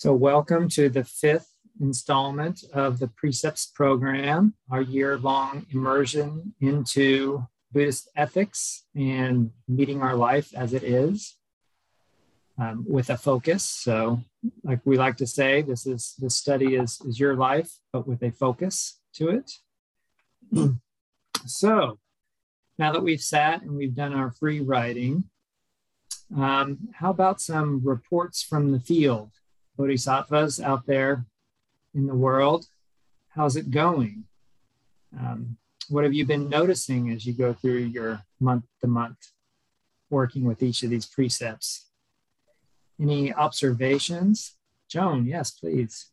So, welcome to the fifth installment of the Precepts program, our year long immersion into Buddhist ethics and meeting our life as it is um, with a focus. So, like we like to say, this is this study is, is your life, but with a focus to it. so, now that we've sat and we've done our free writing, um, how about some reports from the field? Bodhisattvas out there in the world. How's it going? Um, what have you been noticing as you go through your month to month working with each of these precepts? Any observations? Joan, yes, please.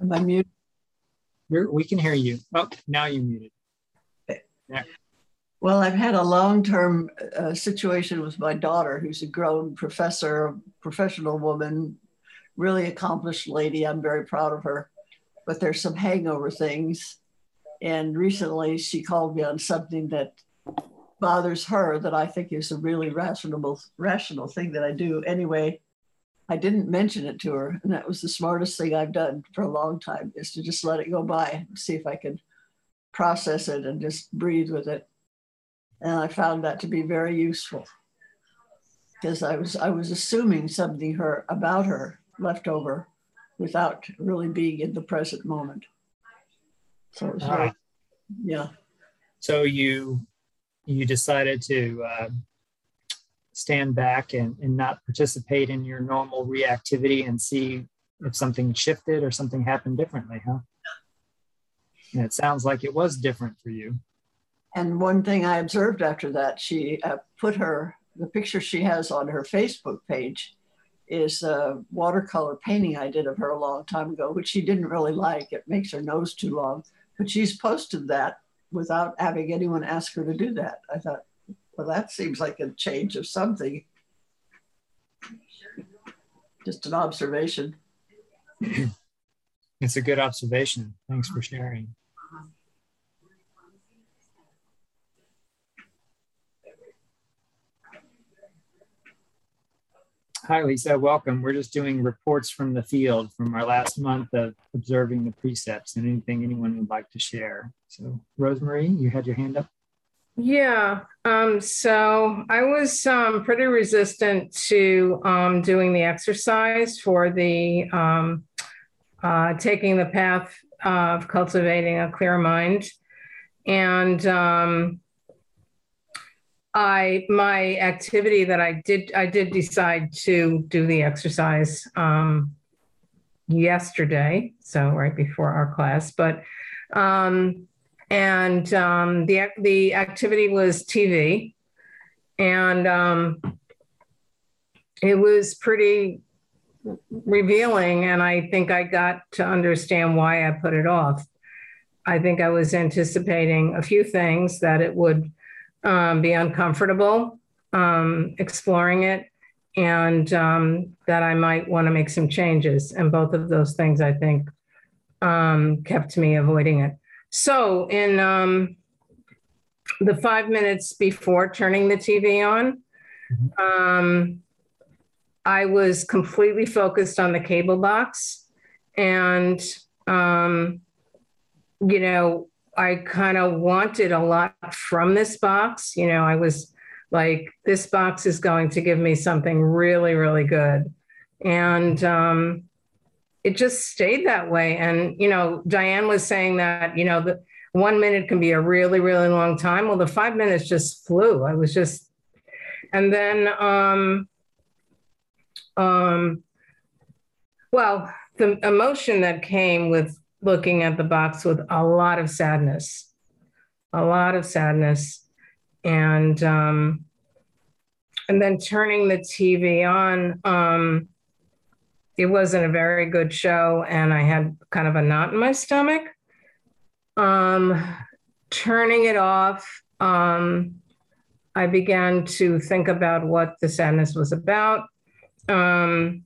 Am I muted? You're, we can hear you. Oh, now you're muted. There. Well, I've had a long term uh, situation with my daughter, who's a grown professor, professional woman, really accomplished lady. I'm very proud of her. But there's some hangover things. And recently she called me on something that bothers her that I think is a really rational, rational thing that I do. Anyway, I didn't mention it to her. And that was the smartest thing I've done for a long time is to just let it go by and see if I can process it and just breathe with it and I found that to be very useful because I was I was assuming something her about her left over without really being in the present moment. So it was very, yeah. So you you decided to uh, stand back and, and not participate in your normal reactivity and see if something shifted or something happened differently, huh? And it sounds like it was different for you. And one thing I observed after that, she uh, put her, the picture she has on her Facebook page is a watercolor painting I did of her a long time ago, which she didn't really like. It makes her nose too long. But she's posted that without having anyone ask her to do that. I thought, well, that seems like a change of something. Just an observation. It's a good observation. Thanks for sharing. Hi, Lisa. Welcome. We're just doing reports from the field from our last month of observing the precepts and anything anyone would like to share. So, Rosemary, you had your hand up. Yeah. Um, so I was um, pretty resistant to um, doing the exercise for the um, uh, taking the path of cultivating a clear mind. And um, I my activity that I did I did decide to do the exercise um, yesterday, so right before our class, but um, and um, the the activity was TV, and um, it was pretty revealing, and I think I got to understand why I put it off. I think I was anticipating a few things that it would um, be uncomfortable um, exploring it and um, that I might want to make some changes. And both of those things, I think, um, kept me avoiding it. So, in um, the five minutes before turning the TV on, mm-hmm. um, I was completely focused on the cable box. And, um, you know, I kind of wanted a lot from this box. You know, I was like, this box is going to give me something really, really good. And um, it just stayed that way. And, you know, Diane was saying that, you know, the one minute can be a really, really long time. Well, the five minutes just flew. I was just, and then, um, um, well, the emotion that came with looking at the box with a lot of sadness, a lot of sadness, and um, and then turning the TV on. Um, it wasn't a very good show, and I had kind of a knot in my stomach. Um, turning it off, um, I began to think about what the sadness was about, um,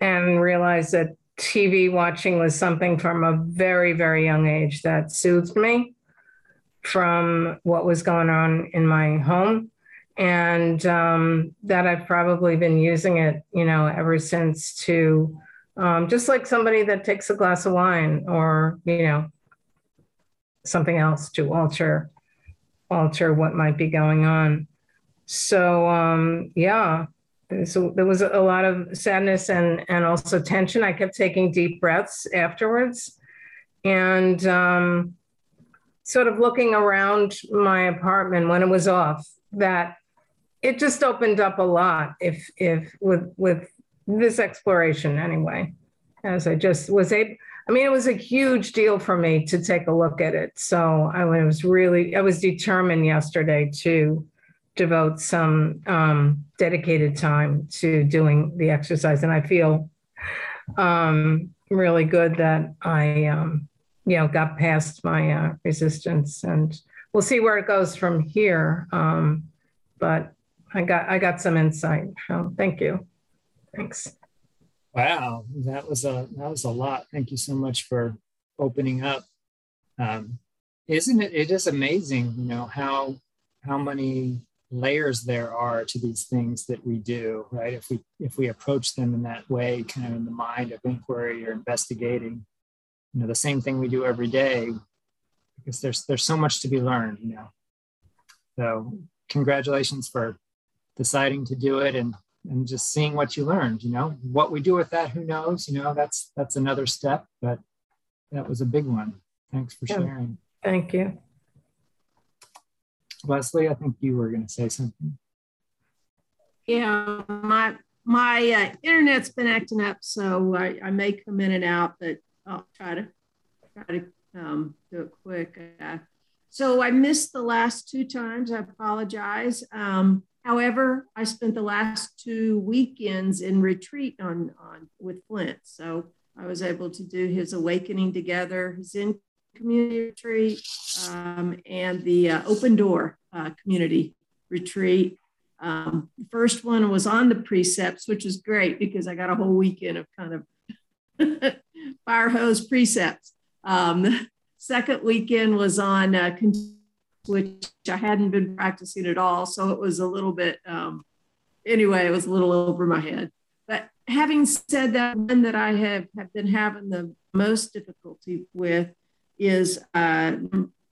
and realized that TV watching was something from a very, very young age that soothed me from what was going on in my home. and um, that I've probably been using it, you know, ever since to um, just like somebody that takes a glass of wine or, you know, something else to alter alter what might be going on. So um, yeah, so there was a lot of sadness and and also tension. I kept taking deep breaths afterwards, and um, sort of looking around my apartment when it was off. That it just opened up a lot. If if with with this exploration anyway, as I just was able. I mean, it was a huge deal for me to take a look at it. So I was really, I was determined yesterday to devote some um, dedicated time to doing the exercise. And I feel um, really good that I, um, you know, got past my uh, resistance. And we'll see where it goes from here. Um, but I got, I got some insight. So thank you. Thanks. Wow, that was a that was a lot. Thank you so much for opening up. Um, isn't it? It is amazing, you know how how many layers there are to these things that we do, right? If we if we approach them in that way, kind of in the mind of inquiry or investigating, you know, the same thing we do every day, because there's there's so much to be learned, you know. So congratulations for deciding to do it and and just seeing what you learned you know? What we do with that who knows you know? That's that's another step but that was a big one. Thanks for sharing. Thank you leslie i think you were going to say something. Yeah my my uh, internet's been acting up so I, I may come in and out but i'll try to try to um, do it quick. Uh, so i missed the last two times. I apologize. Um, However, I spent the last two weekends in retreat on, on with Flint. So I was able to do his awakening together, his in community retreat, um, and the uh, open door uh, community retreat. Um, the first one was on the precepts, which was great because I got a whole weekend of kind of fire hose precepts. Um, second weekend was on uh, which I hadn't been practicing at all. So it was a little bit, um, anyway, it was a little over my head. But having said that, one that I have, have been having the most difficulty with is, uh,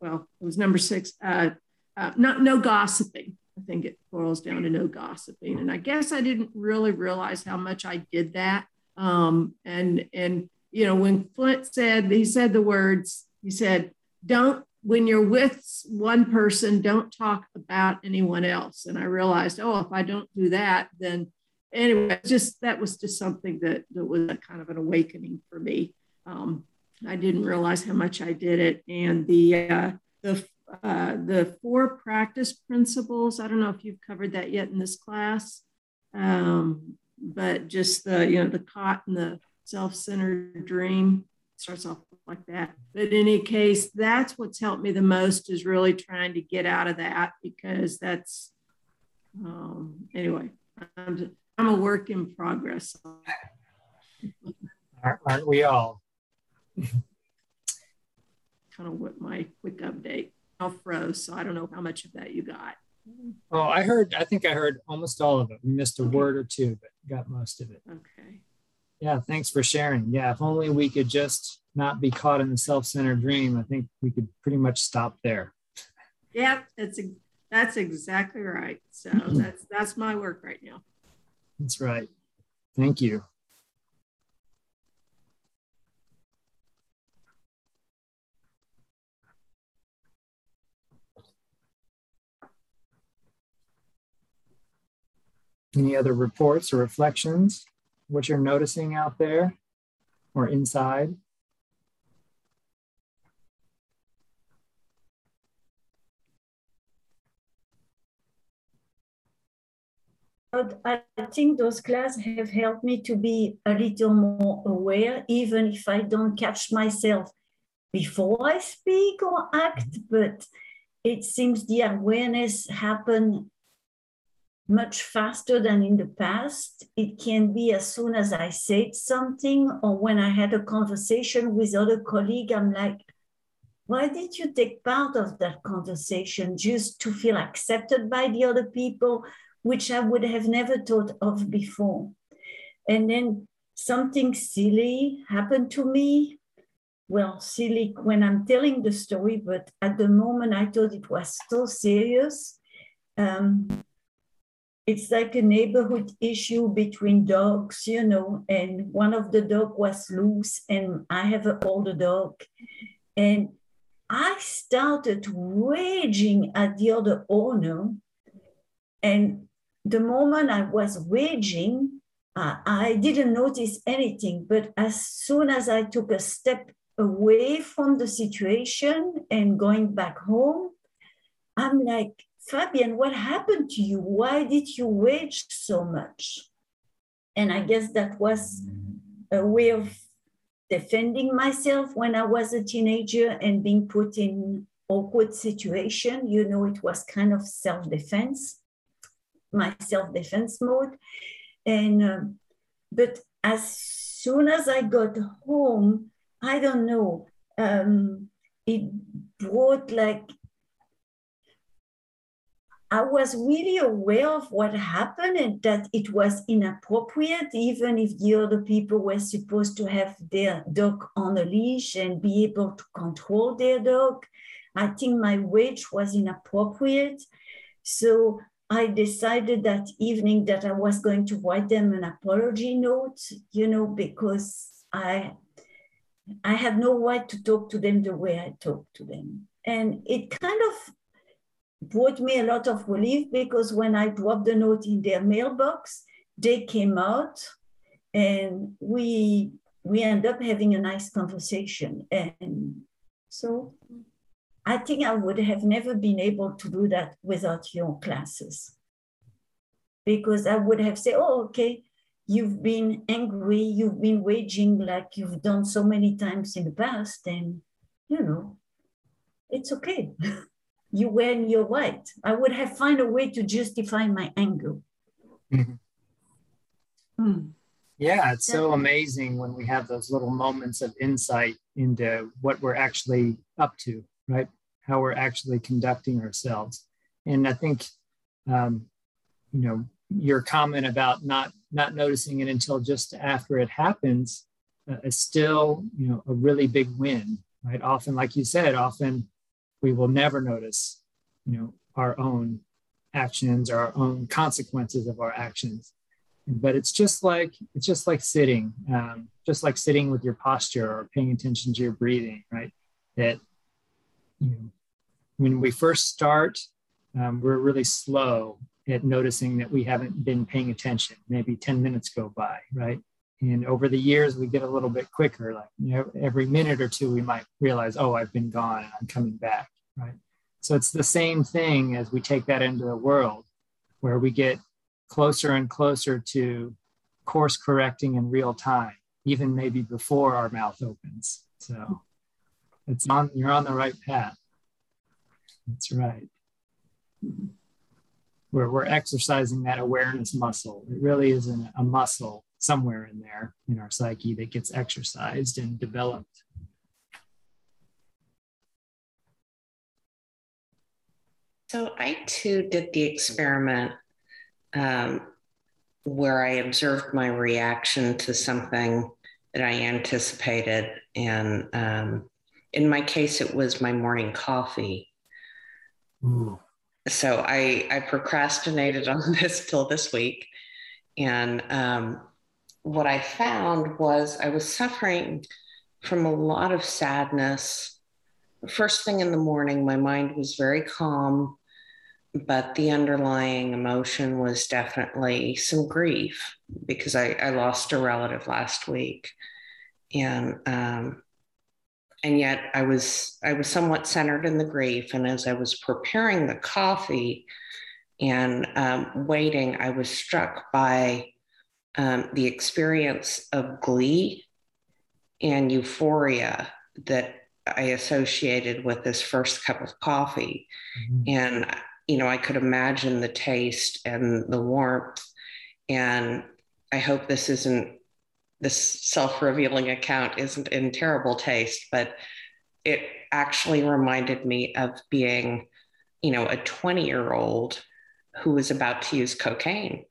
well, it was number six, uh, uh, not no gossiping. I think it boils down to no gossiping. And I guess I didn't really realize how much I did that. Um, and, and, you know, when Flint said, he said the words, he said, don't when you're with one person, don't talk about anyone else. And I realized, oh, if I don't do that, then anyway, just that was just something that, that was a kind of an awakening for me. Um, I didn't realize how much I did it. And the, uh, the, uh, the four practice principles, I don't know if you've covered that yet in this class, um, but just the, you know, the caught and the self-centered dream starts off like that. But in any case, that's what's helped me the most is really trying to get out of that because that's, um, anyway, I'm, I'm a work in progress. Aren't we all? kind of what my quick update. I froze, so I don't know how much of that you got. Oh, I heard, I think I heard almost all of it. We missed a okay. word or two, but got most of it. Okay. Yeah, thanks for sharing. Yeah, if only we could just not be caught in the self-centered dream, I think we could pretty much stop there. Yeah, that's that's exactly right. So that's that's my work right now. That's right. Thank you. Any other reports or reflections? what you're noticing out there or inside? I think those classes have helped me to be a little more aware, even if I don't catch myself before I speak or act. But it seems the awareness happen much faster than in the past. It can be as soon as I said something or when I had a conversation with other colleague, I'm like, why did you take part of that conversation just to feel accepted by the other people, which I would have never thought of before? And then something silly happened to me. Well, silly when I'm telling the story, but at the moment I thought it was so serious. Um, it's like a neighborhood issue between dogs, you know, and one of the dog was loose and I have an older dog. And I started raging at the other owner. And the moment I was raging, uh, I didn't notice anything. But as soon as I took a step away from the situation and going back home, I'm like, Fabian, what happened to you? Why did you wage so much? And I guess that was a way of defending myself when I was a teenager and being put in awkward situation. You know, it was kind of self-defense, my self-defense mode. And um, but as soon as I got home, I don't know, um, it brought like I was really aware of what happened and that it was inappropriate, even if the other people were supposed to have their dog on a leash and be able to control their dog. I think my wage was inappropriate. So I decided that evening that I was going to write them an apology note, you know, because I I had no right to talk to them the way I talked to them. And it kind of brought me a lot of relief because when I dropped the note in their mailbox, they came out and we we end up having a nice conversation. And so I think I would have never been able to do that without your classes. Because I would have said, oh, okay, you've been angry, you've been raging like you've done so many times in the past, and you know, it's okay. you were in your right. I would have found a way to justify my anger. Mm-hmm. Hmm. Yeah, it's so amazing when we have those little moments of insight into what we're actually up to, right? How we're actually conducting ourselves. And I think, um, you know, your comment about not not noticing it until just after it happens uh, is still, you know, a really big win, right? Often, like you said, often we will never notice, you know, our own actions or our own consequences of our actions. But it's just like it's just like sitting, um, just like sitting with your posture or paying attention to your breathing, right? That you know, when we first start, um, we're really slow at noticing that we haven't been paying attention. Maybe 10 minutes go by, right? And over the years, we get a little bit quicker. Like, you know, every minute or two, we might realize, oh, I've been gone and I'm coming back, right? So it's the same thing as we take that into the world, where we get closer and closer to course correcting in real time, even maybe before our mouth opens. So it's on, you're on the right path. That's right. Where we're exercising that awareness muscle. It really is an, a muscle somewhere in there in our psyche that gets exercised and developed. So I too did the experiment um, where I observed my reaction to something that I anticipated. And um, in my case, it was my morning coffee. Ooh. So I, I procrastinated on this till this week. And um, what I found was I was suffering from a lot of sadness. First thing in the morning, my mind was very calm, but the underlying emotion was definitely some grief because I, I lost a relative last week. And um, and yet I was I was somewhat centered in the grief. And as I was preparing the coffee and um, waiting, I was struck by um, the experience of glee and euphoria that I associated with this first cup of coffee. Mm-hmm. And, you know, I could imagine the taste and the warmth. And I hope this isn't, this self revealing account isn't in terrible taste, but it actually reminded me of being, you know, a 20 year old who was about to use cocaine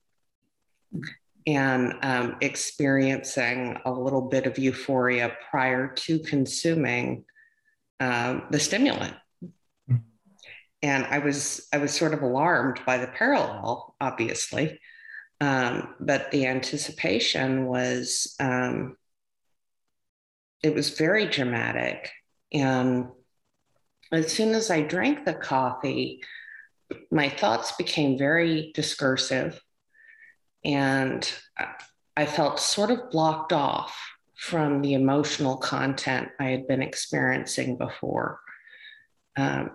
and um, experiencing a little bit of euphoria prior to consuming um, the stimulant. And I was I was sort of alarmed by the parallel, obviously, um, but the anticipation was um, it was very dramatic. And as soon as I drank the coffee, my thoughts became very discursive and I felt sort of blocked off from the emotional content I had been experiencing before um,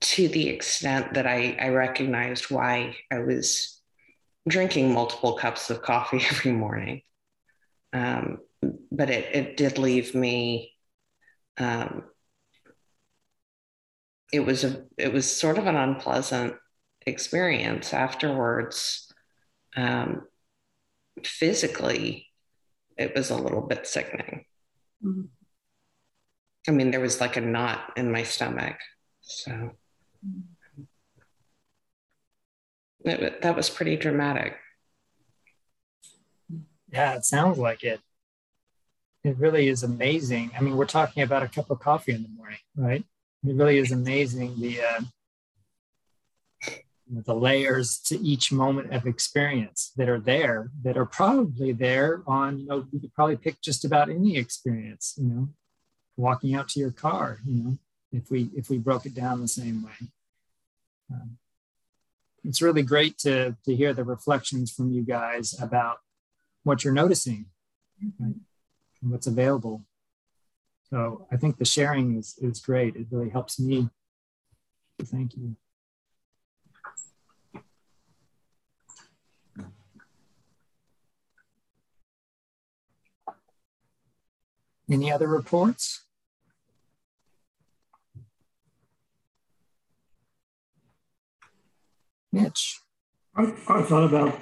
to the extent that I, I recognized why I was drinking multiple cups of coffee every morning. Um, but it, it did leave me um, it was a it was sort of an unpleasant experience afterwards um, physically it was a little bit sickening. Mm-hmm. i mean there was like a knot in my stomach so. Mm-hmm. it, that was pretty dramatic. Yeah it sounds like it. It really is amazing. I mean we're talking about a cup of coffee in the morning right? It really is amazing the uh, the layers to each moment of experience that are there that are probably there on you know you could probably pick just about any experience you know walking out to your car you know if we if we broke it down the same way. Um, it's really great to to hear the reflections from you guys about what you're noticing right? and what's available. So i think the sharing is is great. It really helps me. Thank you Any other reports? Mitch. I, I thought about,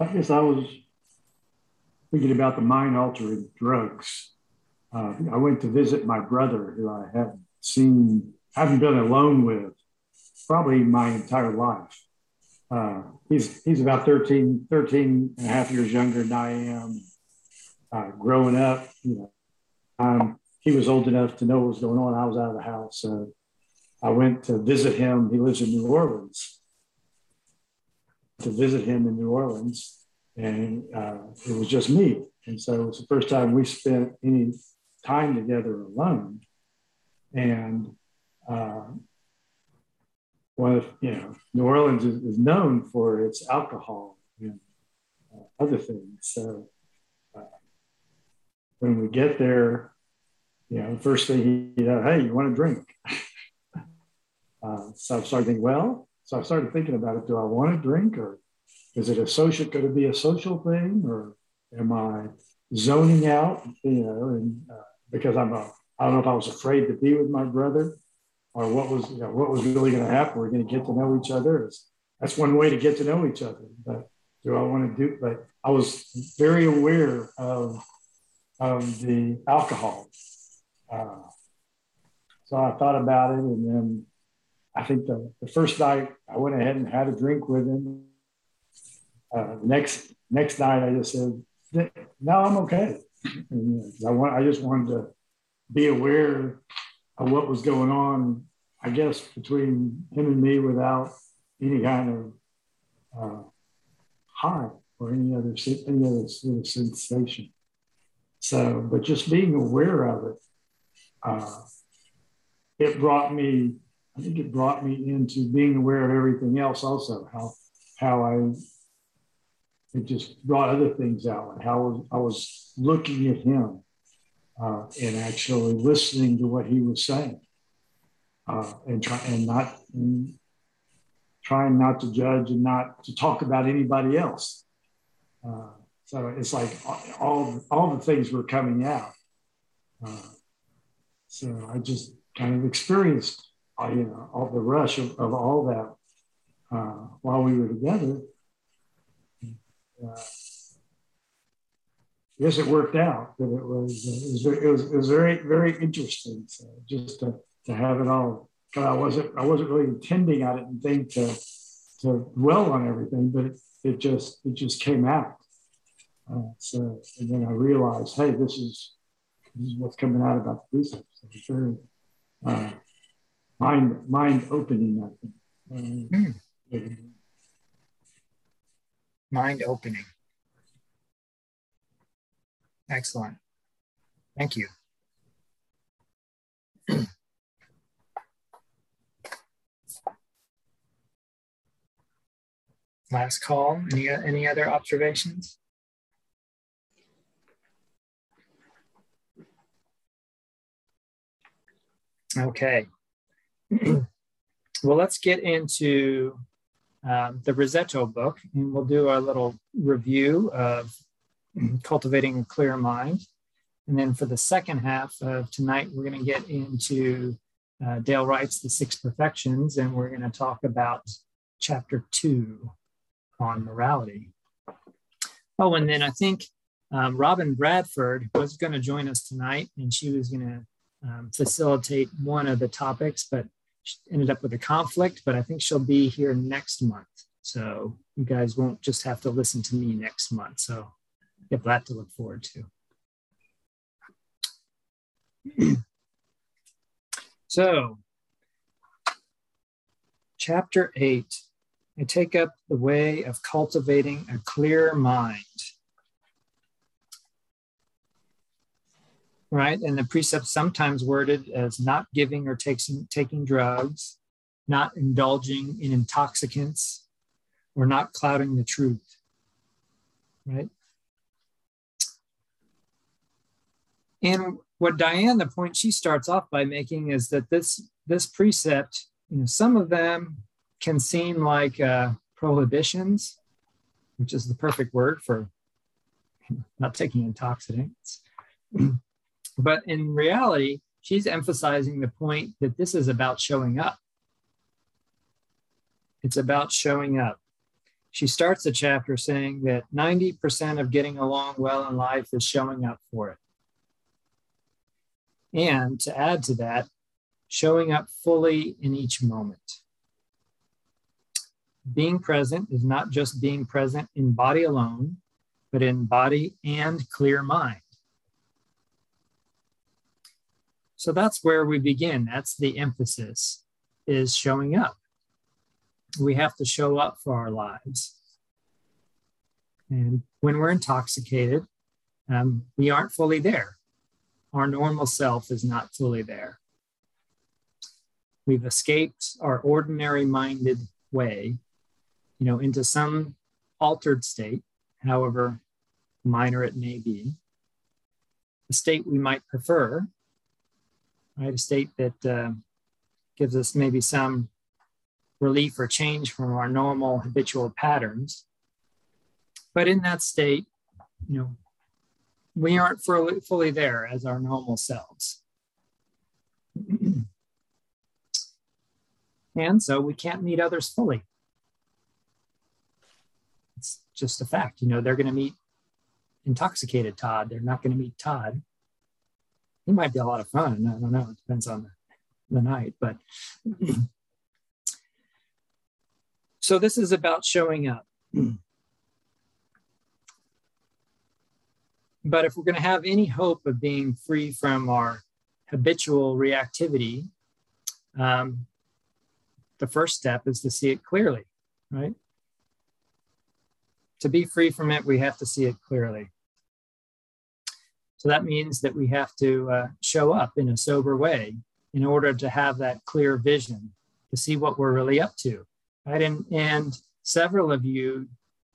I guess I was thinking about the mind altering drugs. Uh, I went to visit my brother, who I haven't seen, haven't been alone with probably my entire life. Uh, he's, he's about 13, 13 and a half years younger than I am. Uh, growing up, you know, um, he was old enough to know what was going on. I was out of the house. So I went to visit him. He lives in New Orleans. To visit him in New Orleans, and uh, it was just me. And so it was the first time we spent any time together alone. And uh, one of you know, New Orleans is, is known for its alcohol and uh, other things. So when we get there, you know, the first thing you know, hey, you want to drink? uh, so I started thinking, well, so I started thinking about it. Do I want to drink, or is it a social? Could it be a social thing, or am I zoning out? You know, and uh, because I'm a, I don't know if I was afraid to be with my brother, or what was you know, what was really going to happen. We're going to get to know each other. That's one way to get to know each other. But do I want to do? But I was very aware of of the alcohol. Uh, so I thought about it, and then I think the, the first night I went ahead and had a drink with him. Uh, next next night I just said, "No, I'm okay." And, I want I just wanted to be aware of what was going on. I guess between him and me without any kind of uh, high or any other any other sort of sensation. So, but just being aware of it, uh, it brought me, I think it brought me into being aware of everything else also, how, how I, it just brought other things out, and how I was looking at him uh, and actually listening to what he was saying uh, and try and not, and trying not to judge and not to talk about anybody else. Uh, so it's like all all the things were coming out. Uh, so I just kind of experienced, uh, you know, all the rush of, of all that uh, while we were together. Uh, yes, it worked out, but it was it was very, it was, it was very very interesting. So just to to have it all. Cause I wasn't I wasn't really intending. I didn't think to to dwell on everything, but it, it just it just came out. Uh, so and then I realized, hey, this is this is what's coming out about the precepts. It's very uh, mind mind opening. I think. Mm. Mind opening. Excellent. Thank you. Last call. Any, any other observations? Okay. well, let's get into um, the Rizzetto book, and we'll do a little review of cultivating a clear mind. And then for the second half of tonight, we're going to get into uh, Dale Wright's The Six Perfections, and we're going to talk about chapter two on morality. Oh, and then I think um, Robin Bradford was going to join us tonight, and she was going to um, facilitate one of the topics, but ended up with a conflict. But I think she'll be here next month. So you guys won't just have to listen to me next month. So you have that to look forward to. so, chapter 8 I take up the way of cultivating a clear mind. Right? And the precepts sometimes worded as not giving or taking, taking drugs, not indulging in intoxicants, or not clouding the truth. Right? And what Diane, the point she starts off by making is that this this precept, you know, some of them can seem like uh, prohibitions, which is the perfect word for not taking intoxicants. but in reality, she's emphasizing the point that this is about showing up. It's about showing up. She starts the chapter saying that 90% of getting along well in life is showing up for it. And to add to that, showing up fully in each moment. Being present is not just being present in body alone, but in body and clear mind. So that's where we begin. That's the emphasis is showing up. We have to show up for our lives. And when we're intoxicated, um, we aren't fully there our normal self is not fully there. We've escaped our ordinary minded way, you know, into some altered state, however minor it may be, a state we might prefer, right? A state that uh, gives us maybe some relief or change from our normal habitual patterns. But in that state, you know, we aren't fully, fully there as our normal selves. and so we can't meet others fully. It's just a fact. You know, they're going to meet intoxicated Todd. They're not going to meet Todd. He might be a lot of fun. I don't know. It depends on the, the night. But so this is about showing up. But if we're going to have any hope of being free from our habitual reactivity, um, the first step is to see it clearly, right? To be free from it, we have to see it clearly. So that means that we have to uh, show up in a sober way in order to have that clear vision to see what we're really up to, right? And, and several of you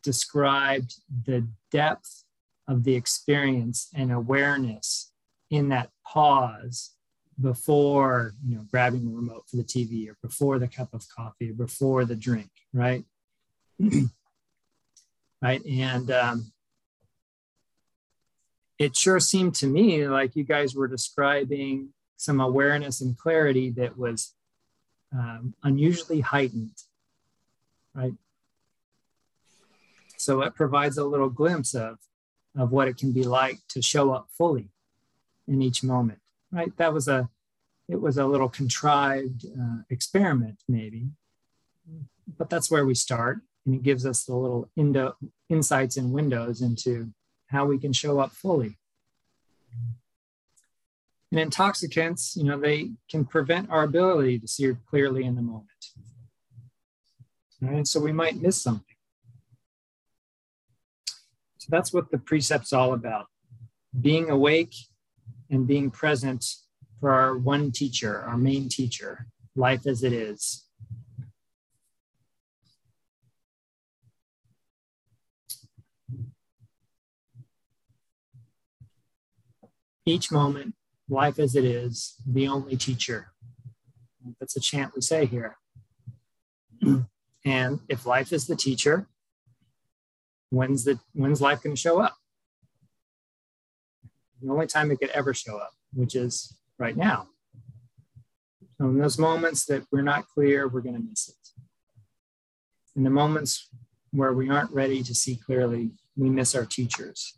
described the depth of the experience and awareness in that pause before you know grabbing the remote for the TV or before the cup of coffee or before the drink, right? right, and um, it sure seemed to me like you guys were describing some awareness and clarity that was um, unusually heightened, right? So it provides a little glimpse of of what it can be like to show up fully in each moment right that was a it was a little contrived uh, experiment, maybe. But that's where we start, and it gives us the little indo- insights and windows into how we can show up fully. And intoxicants, you know, they can prevent our ability to see clearly in the moment. Right? So we might miss something. So that's what the precept's all about being awake and being present for our one teacher, our main teacher, life as it is. Each moment, life as it is, the only teacher. That's a chant we say here. and if life is the teacher, when's the when's life going to show up? The only time it could ever show up, which is right now. So in those moments that we're not clear, we're going to miss it. In the moments where we aren't ready to see clearly, we miss our teachers.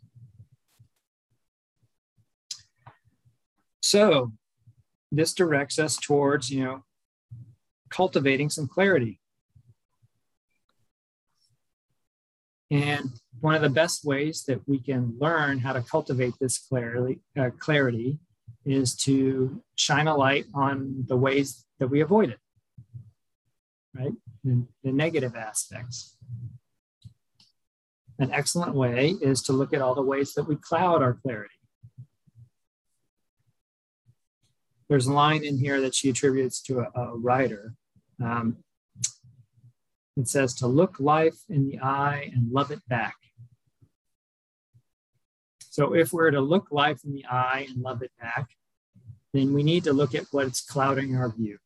So this directs us towards, you know, cultivating some clarity. And one of the best ways that we can learn how to cultivate this clarity, uh, clarity is to shine a light on the ways that we avoid it, right? The, the negative aspects. An excellent way is to look at all the ways that we cloud our clarity. There's a line in here that she attributes to a, a writer. Um, it says to look life in the eye and love it back. So if we're to look life in the eye and love it back, then we need to look at what's clouding our view.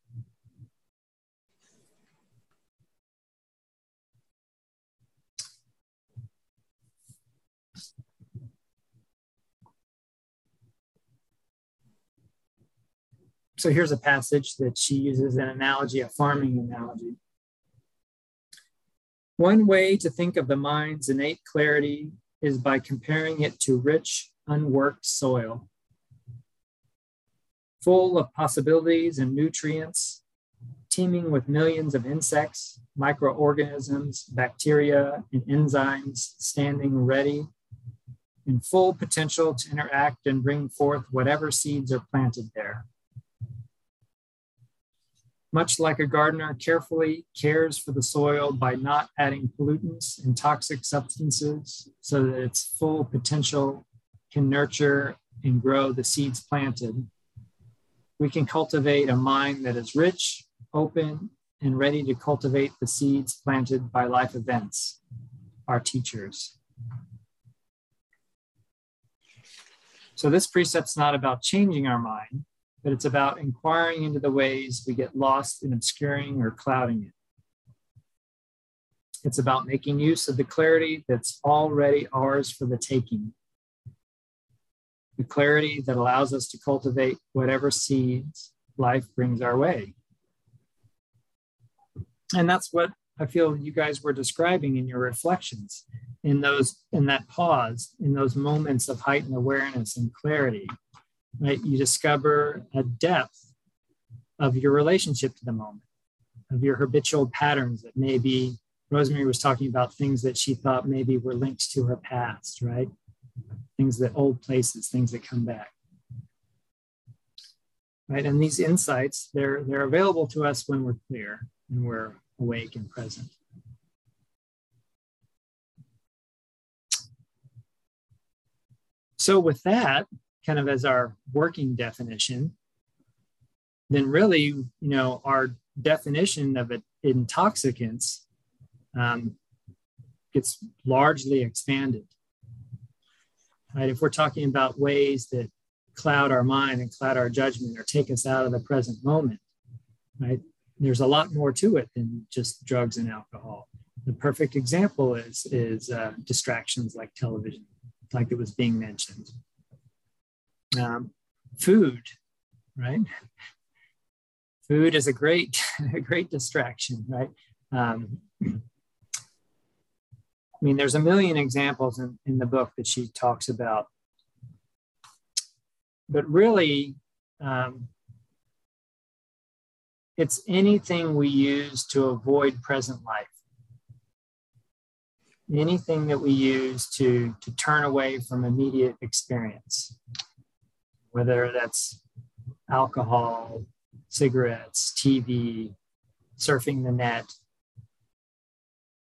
So here's a passage that she uses an analogy, a farming analogy. One way to think of the mind's innate clarity is by comparing it to rich, unworked soil, full of possibilities and nutrients, teeming with millions of insects, microorganisms, bacteria, and enzymes standing ready in full potential to interact and bring forth whatever seeds are planted there. Much like a gardener carefully cares for the soil by not adding pollutants and toxic substances so that its full potential can nurture and grow the seeds planted, we can cultivate a mind that is rich, open, and ready to cultivate the seeds planted by life events, our teachers. So, this precept's not about changing our mind, but it's about inquiring into the ways we get lost in obscuring or clouding it. It's about making use of the clarity that's already ours for the taking. The clarity that allows us to cultivate whatever seeds life brings our way. And that's what I feel you guys were describing in your reflections, in those in that pause, in those moments of heightened awareness and clarity right? You discover a depth of your relationship to the moment, of your habitual patterns that maybe Rosemary was talking about things that she thought maybe were linked to her past, right? Things that old places, things that come back. Right. And these insights, they're they're available to us when we're clear and we're awake and present. So with that, kind of as our working definition, then really, you know, our definition of it, intoxicants um, gets largely expanded. Right? If we're talking about ways that cloud our mind and cloud our judgment or take us out of the present moment, right? There's a lot more to it than just drugs and alcohol. The perfect example is is uh, distractions like television, like it was being mentioned um, food, right? Food is a great, a great distraction, right? Um, I mean, there's a million examples in, in the book that she talks about. But really, um, it's anything we use to avoid present life. Anything that we use to, to turn away from immediate experience, whether that's alcohol, cigarettes, TV, surfing the net,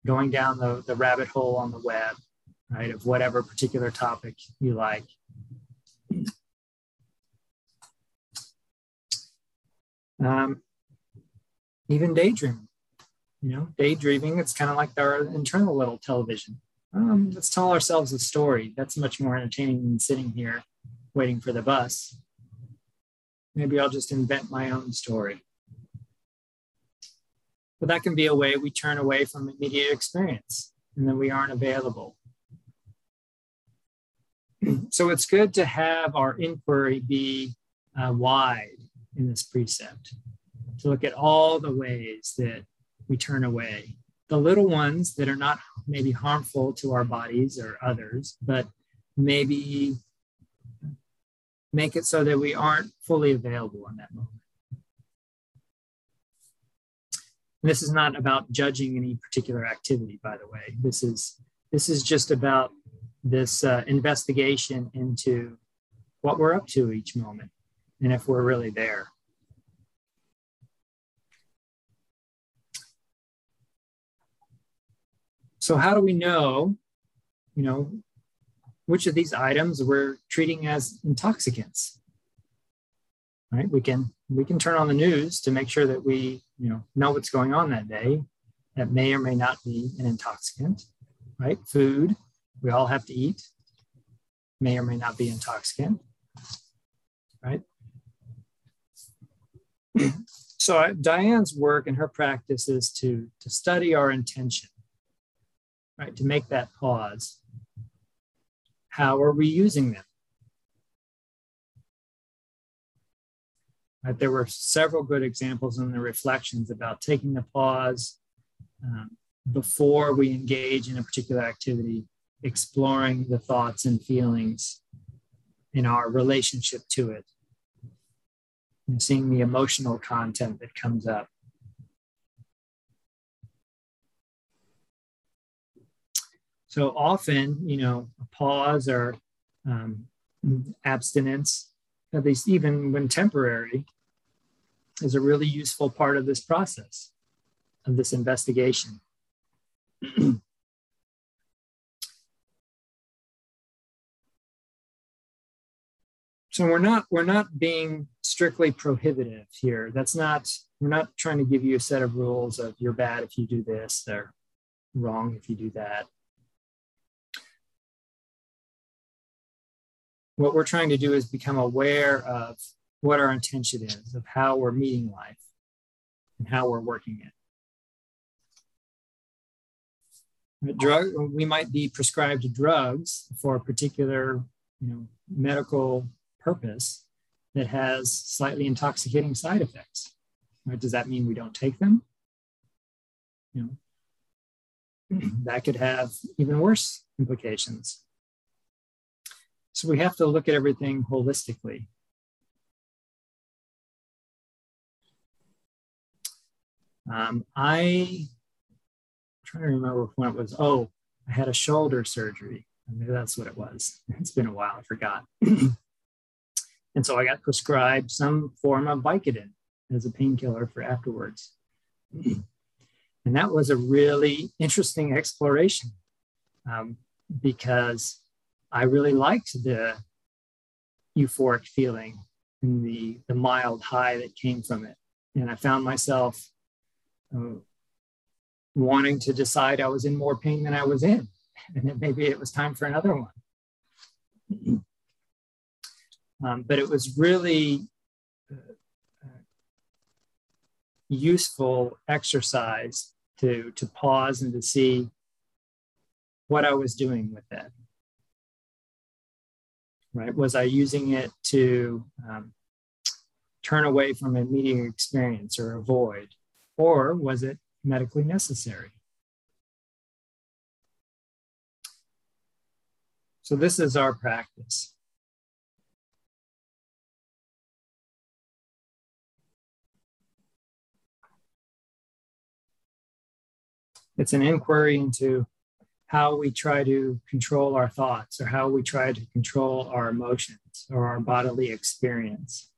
going down the, the rabbit hole on the web, right, of whatever particular topic you like. Um, even daydreaming, you know, daydreaming, it's kind of like our internal little television. Um, let's tell ourselves a story. That's much more entertaining than sitting here waiting for the bus. Maybe I'll just invent my own story. But that can be a way we turn away from immediate experience and then we aren't available. so it's good to have our inquiry be uh, wide in this precept, to look at all the ways that we turn away. The little ones that are not maybe harmful to our bodies or others, but maybe make it so that we aren't fully available in that moment. this is not about judging any particular activity, by the way. This is this is just about this uh, investigation into what we're up to each moment and if we're really there. So how do we know, you know, which of these items we're treating as intoxicants? Right? We can we can turn on the news to make sure that we, you know, know what's going on that day. That may or may not be an intoxicant, right? Food, we all have to eat, may or may not be intoxicant, right? so uh, Diane's work and her practice is to, to study our intention, right? To make that pause. How are we using them? Right, there were several good examples in the reflections about taking a pause um, before we engage in a particular activity exploring the thoughts and feelings in our relationship to it and seeing the emotional content that comes up. So often, you know, a pause or um, abstinence, at least even when temporary, is a really useful part of this process, of this investigation. so we're not we're not being strictly prohibitive here that's not we're not trying to give you a set of rules of you're bad if you do this or wrong if you do that what we're trying to do is become aware of what our intention is of how we're meeting life and how we're working it drug we might be prescribed drugs for a particular you know medical purpose that has slightly intoxicating side effects. Right? Does that mean we don't take them? You know, that could have even worse implications. So we have to look at everything holistically. Um, I am trying to remember when it was. Oh, I had a shoulder surgery. Maybe that's what it was. It's been a while. I forgot. And so I got prescribed some form of Vicodin as a painkiller for afterwards. And that was a really interesting exploration um, because I really liked the euphoric feeling and the, the mild high that came from it. And I found myself uh, wanting to decide I was in more pain than I was in, and that maybe it was time for another one. Um, but it was really uh, uh, useful exercise to, to pause and to see what I was doing with it right? Was I using it to um, turn away from a meeting experience or avoid, or was it medically necessary? So this is our practice. It's an inquiry into how we try to control our thoughts or how we try to control our emotions or our bodily experience.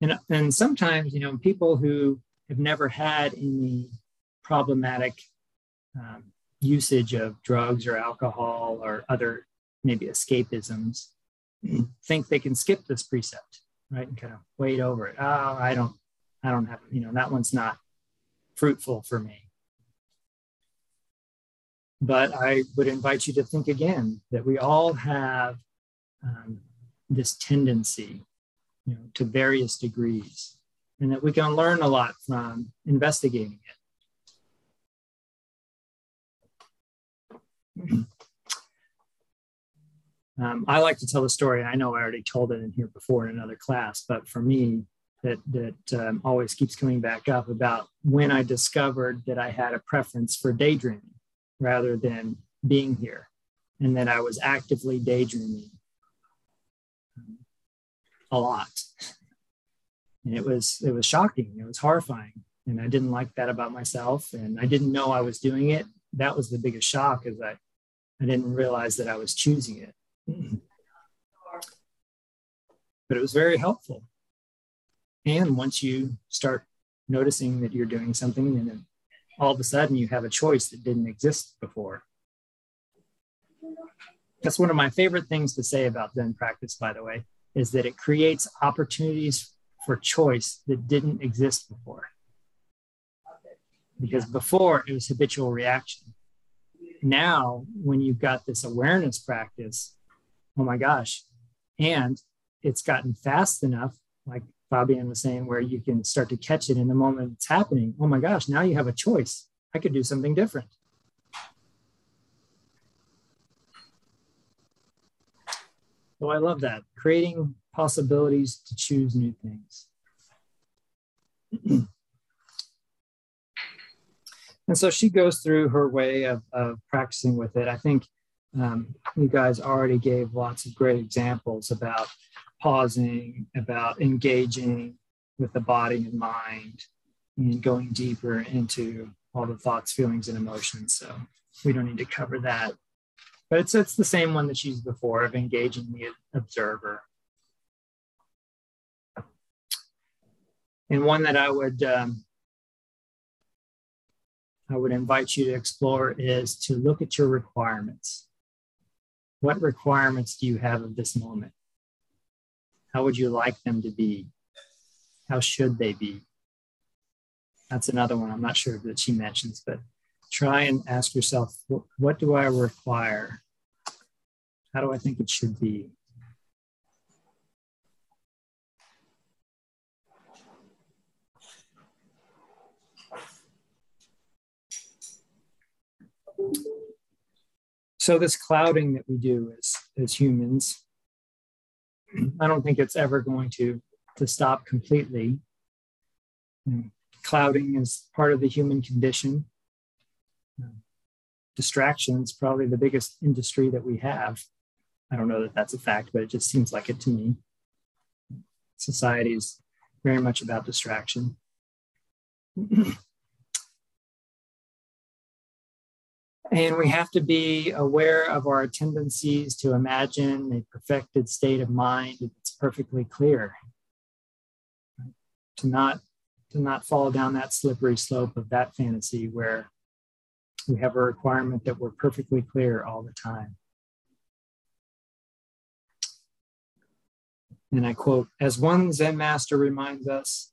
And, and sometimes, you know, people who have never had any problematic um, usage of drugs or alcohol or other maybe escapisms think they can skip this precept, right? And kind of wade over it. Oh, I don't, I don't have, you know, that one's not fruitful for me. But I would invite you to think again that we all have um, this tendency, you know, to various degrees, and that we can learn a lot from investigating it. Um, I like to tell the story. I know I already told it in here before in another class, but for me, that that um, always keeps coming back up about when I discovered that I had a preference for daydreaming rather than being here, and that I was actively daydreaming um, a lot. And it was it was shocking. It was horrifying, and I didn't like that about myself, and I didn't know I was doing it. That was the biggest shock, is I I didn't realize that I was choosing it but it was very helpful. And once you start noticing that you're doing something, and then all of a sudden you have a choice that didn't exist before. That's one of my favorite things to say about Zen practice, by the way, is that it creates opportunities for choice that didn't exist before. Because before it was habitual reaction. Now, when you've got this awareness practice, oh my gosh. And it's gotten fast enough, like Fabian was saying, where you can start to catch it in the moment it's happening. Oh my gosh, now you have a choice. I could do something different. So I love that, creating possibilities to choose new things. and so she goes through her way of, of practicing with it. I think um, you guys already gave lots of great examples about pausing, about engaging with the body and mind, and going deeper into all the thoughts, feelings, and emotions. So we don't need to cover that. But it's, it's the same one that she's before of engaging the observer. And one that I would um, I would invite you to explore is to look at your requirements. What requirements do you have of this moment? How would you like them to be? How should they be? That's another one I'm not sure that she mentions, but try and ask yourself what, do I require? How do I think it should be? so this clouding that we do as, as humans, I don't think it's ever going to, to stop completely. You know, clouding is part of the human condition. distraction is probably the biggest industry that we have. I don't know that that's a fact, but it just seems like it to me. Society is very much about distraction. And we have to be aware of our tendencies to imagine a perfected state of mind that's perfectly clear. To not, to not fall down that slippery slope of that fantasy where we have a requirement that we're perfectly clear all the time. And I quote, as one Zen master reminds us,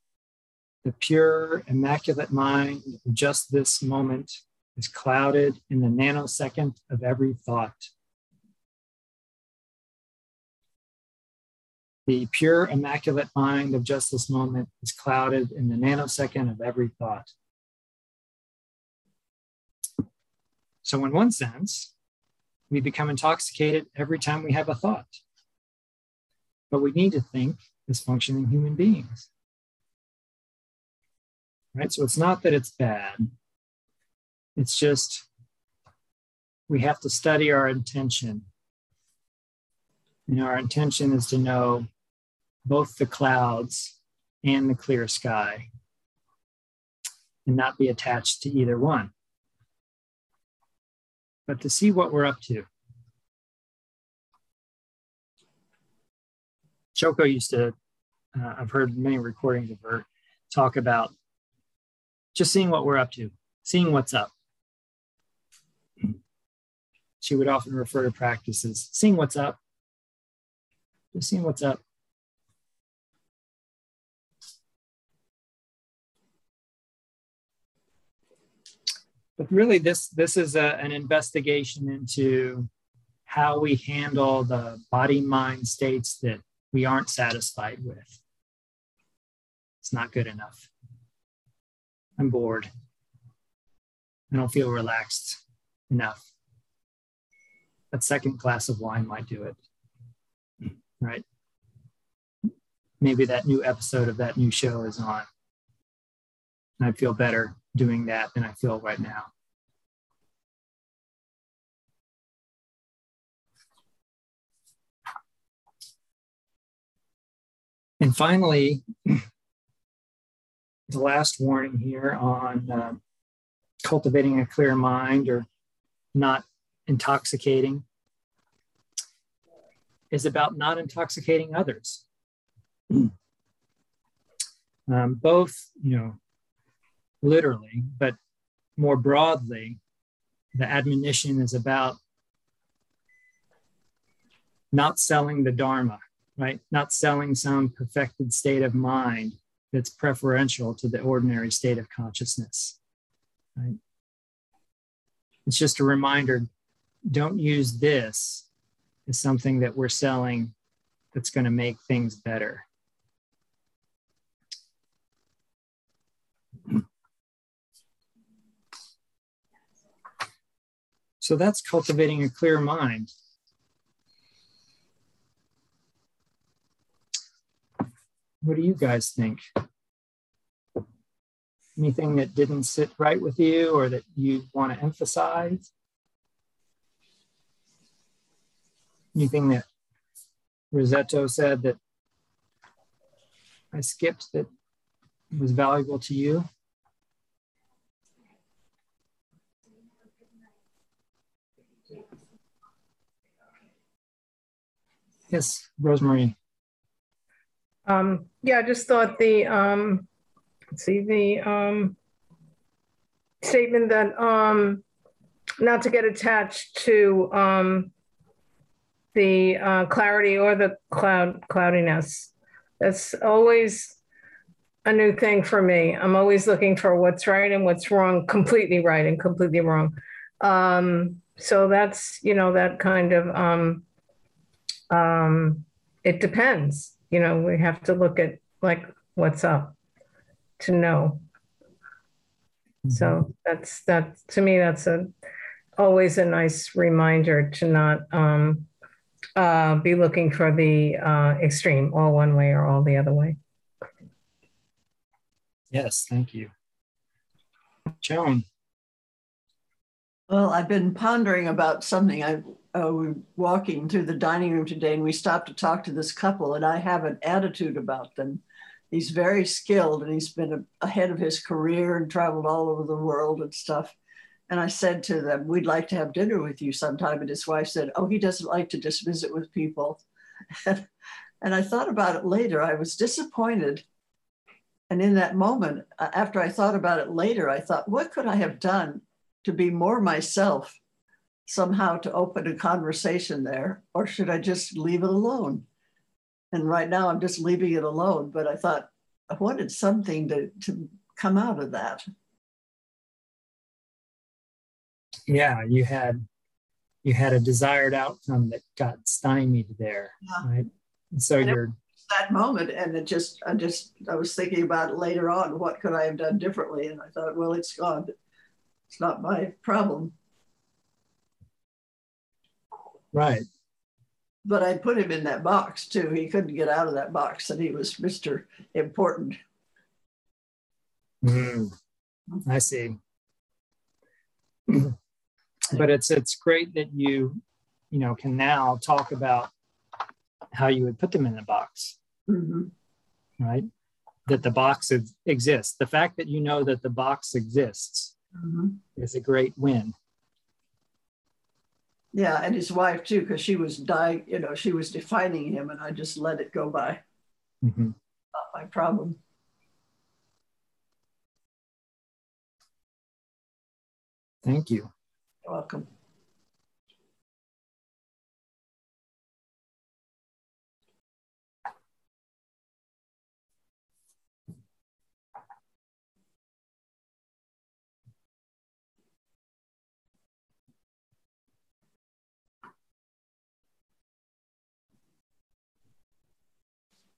the pure, immaculate mind of just this moment is clouded in the nanosecond of every thought. The pure, immaculate mind of just this moment is clouded in the nanosecond of every thought. So, in one sense, we become intoxicated every time we have a thought. But we need to think as functioning human beings. Right? So, it's not that it's bad, it's just we have to study our intention. And our intention is to know both the clouds and the clear sky. and not be attached to either one, but to see what we're up to. Joko used to, uh, I've heard many recordings of her talk about just seeing what we're up to, seeing what's up. She would often refer to practices, seeing what's up, just seeing what's up. But really, this this is a, an investigation into how we handle the body mind states that we aren't satisfied with. It's not good enough. I'm bored. I don't feel relaxed enough. That second glass of wine might do it. Right? Maybe that new episode of that new show is on. And I feel better doing that than I feel right now. And finally, the last warning here on uh, cultivating a clear mind or not intoxicating is about not intoxicating others. Um, both, you know, literally, but more broadly, the admonition is about not selling the Dharma, right? Not selling some perfected state of mind that's preferential to the ordinary state of consciousness, right? It's just a reminder don't use this as something that we're selling that's going to make things better. So that's cultivating a clear mind. What do you guys think? Anything that didn't sit right with you or that you want to emphasize? Anything that Rizzetto said that I skipped that was valuable to you? Yes, Rosemary. Um, yeah, I just thought the um, let's see the um, statement that um, not to get attached to um, the uh, clarity or the cloud cloudiness. That's always a new thing for me. I'm always looking for what's right and what's wrong, completely right and completely wrong. Um, so that's you know that kind of um, um, it depends. You know, we have to look at like what's up to know. Mm-hmm. So that's that to me. That's a always a nice reminder to not um, uh, be looking for the uh, extreme, all one way or all the other way. Yes, thank you, Joan. Well, I've been pondering about something. I uh, were walking through the dining room today, and we stopped to talk to this couple, and I have an attitude about them. He's very skilled, and he's been a, ahead of his career and traveled all over the world and stuff. And I said to them, "We'd like to have dinner with you sometime." And his wife said, "Oh, he doesn't like to just visit with people." and I thought about it later. I was disappointed. And in that moment, uh, after I thought about it later, I thought, what could I have done to be more myself somehow to open a conversation there, or should I just leave it alone? And right now I'm just leaving it alone, but I thought I wanted something to, to come out of that. Yeah, you had you had a desired outcome that got stymied there, yeah. right? And so and you're that moment and it just I just I was thinking about later on, what could I have done differently? And I thought, well, it's gone it's not my problem. Right. But I put him in that box too. He couldn't get out of that box, and he was Mr. Important. Mm, I see. but it's it's great that you you know can now talk about how you would put them in a box, mm-hmm. right? that the box exists. The fact that you know that the box exists mm-hmm. is a great win. Yeah, and his wife too, because she was dying, you know, she was defining him, and I just let it go by. Mm-hmm. Not my problem. Thank you. Welcome.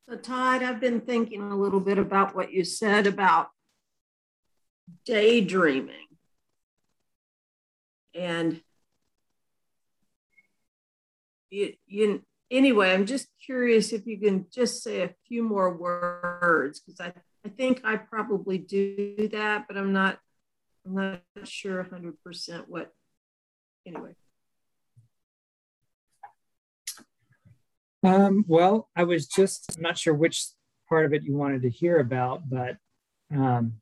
So, Todd, I've been thinking a little bit about what you said about daydreaming. And you, you, anyway, I'm just curious if you can just say a few more words because I, I think I probably do that, but I'm not I'm not sure 100% what. Anyway. Um, well, I was just I'm not sure which part of it you wanted to hear about, but um,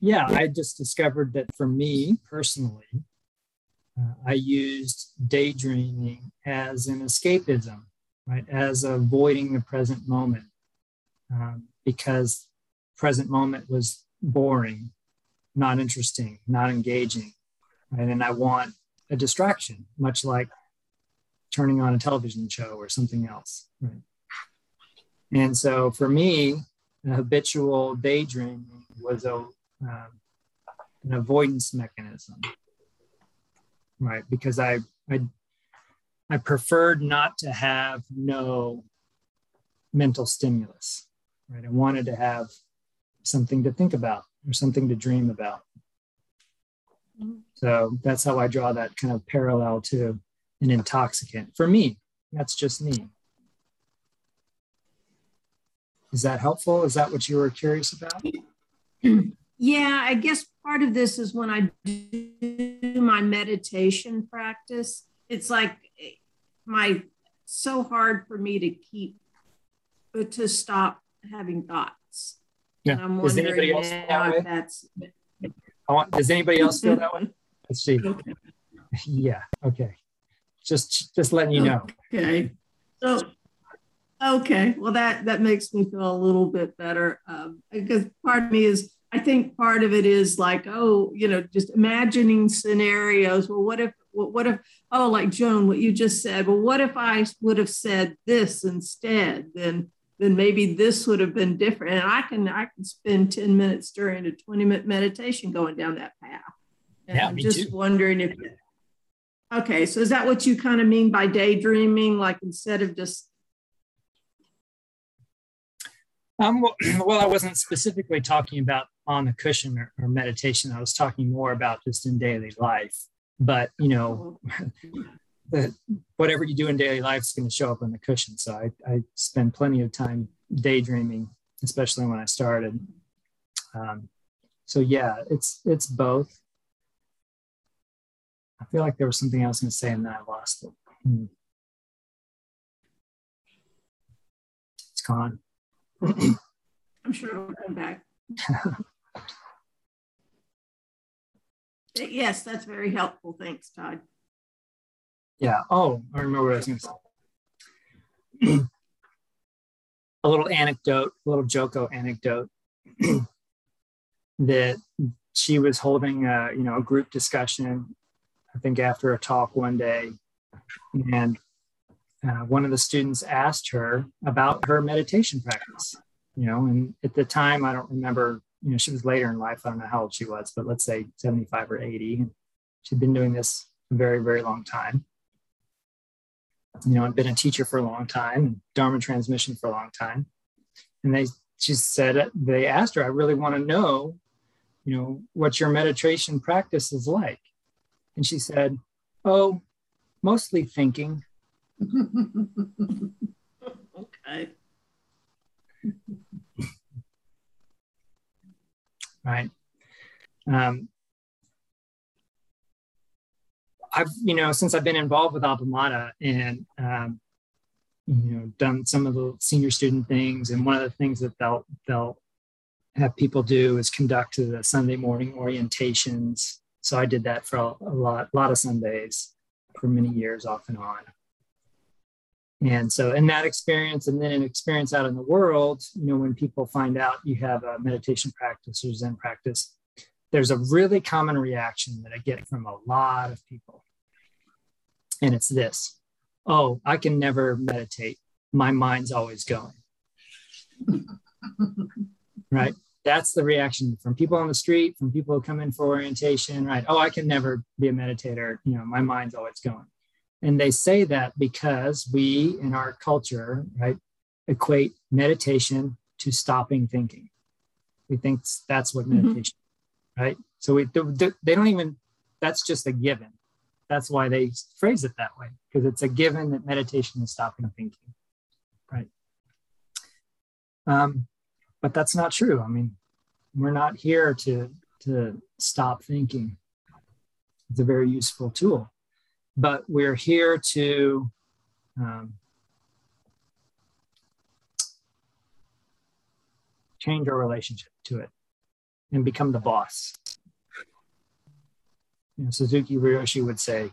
yeah, I just discovered that for me personally, uh, I used daydreaming as an escapism, right, as avoiding the present moment, um, because present moment was boring, not interesting, not engaging, right, and I want a distraction, much like turning on a television show or something else. Right? And so for me, habitual daydreaming was a, um, an avoidance mechanism, right? Because I, I, I preferred not to have no mental stimulus, right? I wanted to have something to think about or something to dream about. So that's how I draw that kind of parallel to an intoxicant. For me, that's just me. Is that helpful? Is that what you were curious about? Yeah, I guess part of this is when I do my meditation practice, it's like my so hard for me to keep to stop having thoughts. Yeah. And I'm wondering now if that's does anybody else feel that way? Let's see. Okay. Yeah. Okay just just letting you know. Okay. So okay, well that that makes me feel a little bit better um, because part of me is I think part of it is like oh you know just imagining scenarios. Well, what if what if oh like Joan what you just said. Well, what if I would have said this instead? Then then maybe this would have been different. And I can I can spend 10 minutes during a 20 minute meditation going down that path. And yeah, I'm just too. wondering if Okay, so is that what you kind of mean by daydreaming? Like instead of just um, well, well, I wasn't specifically talking about on the cushion or, or, meditation. I was talking more about just in daily life. But you know, whatever you do in daily life is going to show up on the cushion. So I, I spend plenty of time daydreaming, especially when I started. Um, so yeah, it's it's both. I feel like there was something else going to say and then I lost it. Hmm. It's gone. I'm sure it'll come back. yes, that's very helpful. Thanks, Todd. Yeah. Oh, I remember what I was going to say. a little anecdote, a little Joko anecdote that she was holding a, you know, a group discussion I think after a talk one day, and uh, one of the students asked her about her meditation practice. You know, and at the time, I don't remember. You know, she was later in life. I don't know how old she was, but let's say seventy-five or eighty. She'd been doing this a very, very long time. You know, I'd been a teacher for a long time, Dharma transmission for a long time, and they she said they asked her, "I really want to know, you know, what your meditation practice is like." And she said, Oh, mostly thinking. Okay. right. Um, I've, you know, since I've been involved with Appamada and um, you know done some of the senior student things and one of the things that they'll they'll have people do is conduct the sunday morning orientations so i did that for a, a lot a lot of sundays for many years off and on and so in that experience and then an experience out in the world you know when people find out you have a meditation practice or zen practice there's a really common reaction that i get from a lot of people and it's this oh, I can never meditate. My mind's always going. right? That's the reaction from people on the street, from people who come in for orientation, right? Oh, I can never be a meditator. You know, my mind's always going. And they say that because we in our culture, right, equate meditation to stopping thinking. We think that's what mm-hmm. meditation, mm-hmm. right? So we they don't even that's just a given that's why they phrase it that way because it's a given that meditation is stopping thinking right um, but that's not true i mean we're not here to to stop thinking it's a very useful tool but we're here to um, change our relationship to it and become the boss you know, Suzuki Roshi would say,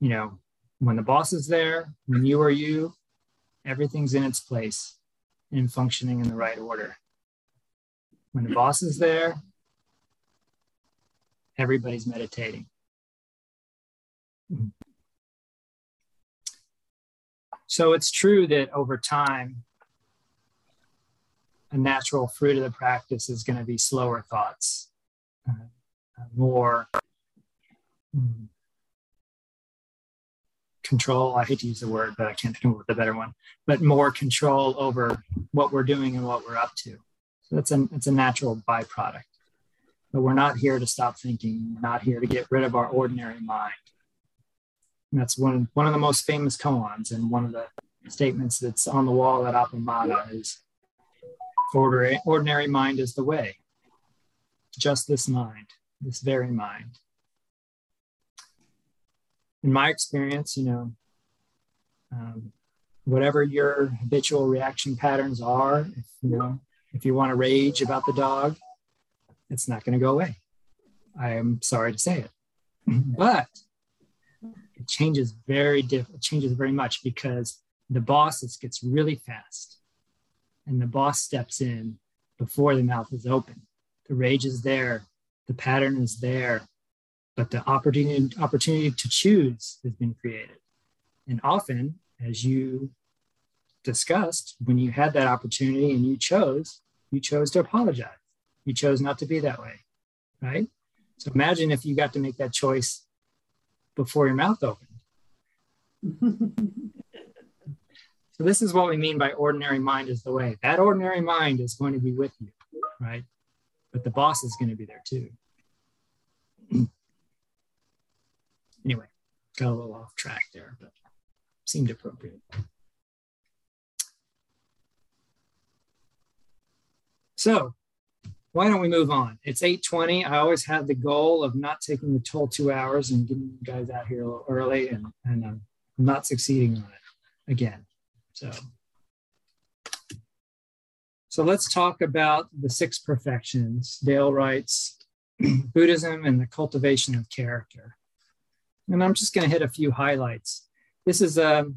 you know, when the boss is there, when you are you, everything's in its place and functioning in the right order. When the boss is there, everybody's meditating. So it's true that over time, a natural fruit of the practice is going to be slower thoughts, uh, more Hmm. control. I hate to use the word, but I can't think of a better one. But more control over what we're doing and what we're up to. So that's a it's a natural byproduct. But we're not here to stop thinking. We're not here to get rid of our ordinary mind. And that's one one of the most famous koans, and one of the statements that's on the wall at Appamada is ordinary, ordinary mind is the way. Just this mind, this very mind in my experience, you know, um, whatever your habitual reaction patterns are, if, you know, if you want to rage about the dog, it's not going to go away. I am sorry to say it, but it changes very diff- it changes very much because the boss gets really fast, and the boss steps in before the mouth is open. The rage is there, the pattern is there, but the opportunity, opportunity to choose has been created. And often, as you discussed, when you had that opportunity and you chose, you chose to apologize. You chose not to be that way, right? So imagine if you got to make that choice before your mouth opened. so this is what we mean by ordinary mind is the way. That ordinary mind is going to be with you, right? But the boss is going to be there too. Anyway, got a little off track there, but seemed appropriate. So why don't we move on? It's 8.20. I always had the goal of not taking the full two hours and getting you guys out here a little early, and, and I'm not succeeding on it again. So, so let's talk about the six perfections. Dale Wright's, Buddhism and the cultivation of character. And I'm just going to hit a few highlights. This is a, um,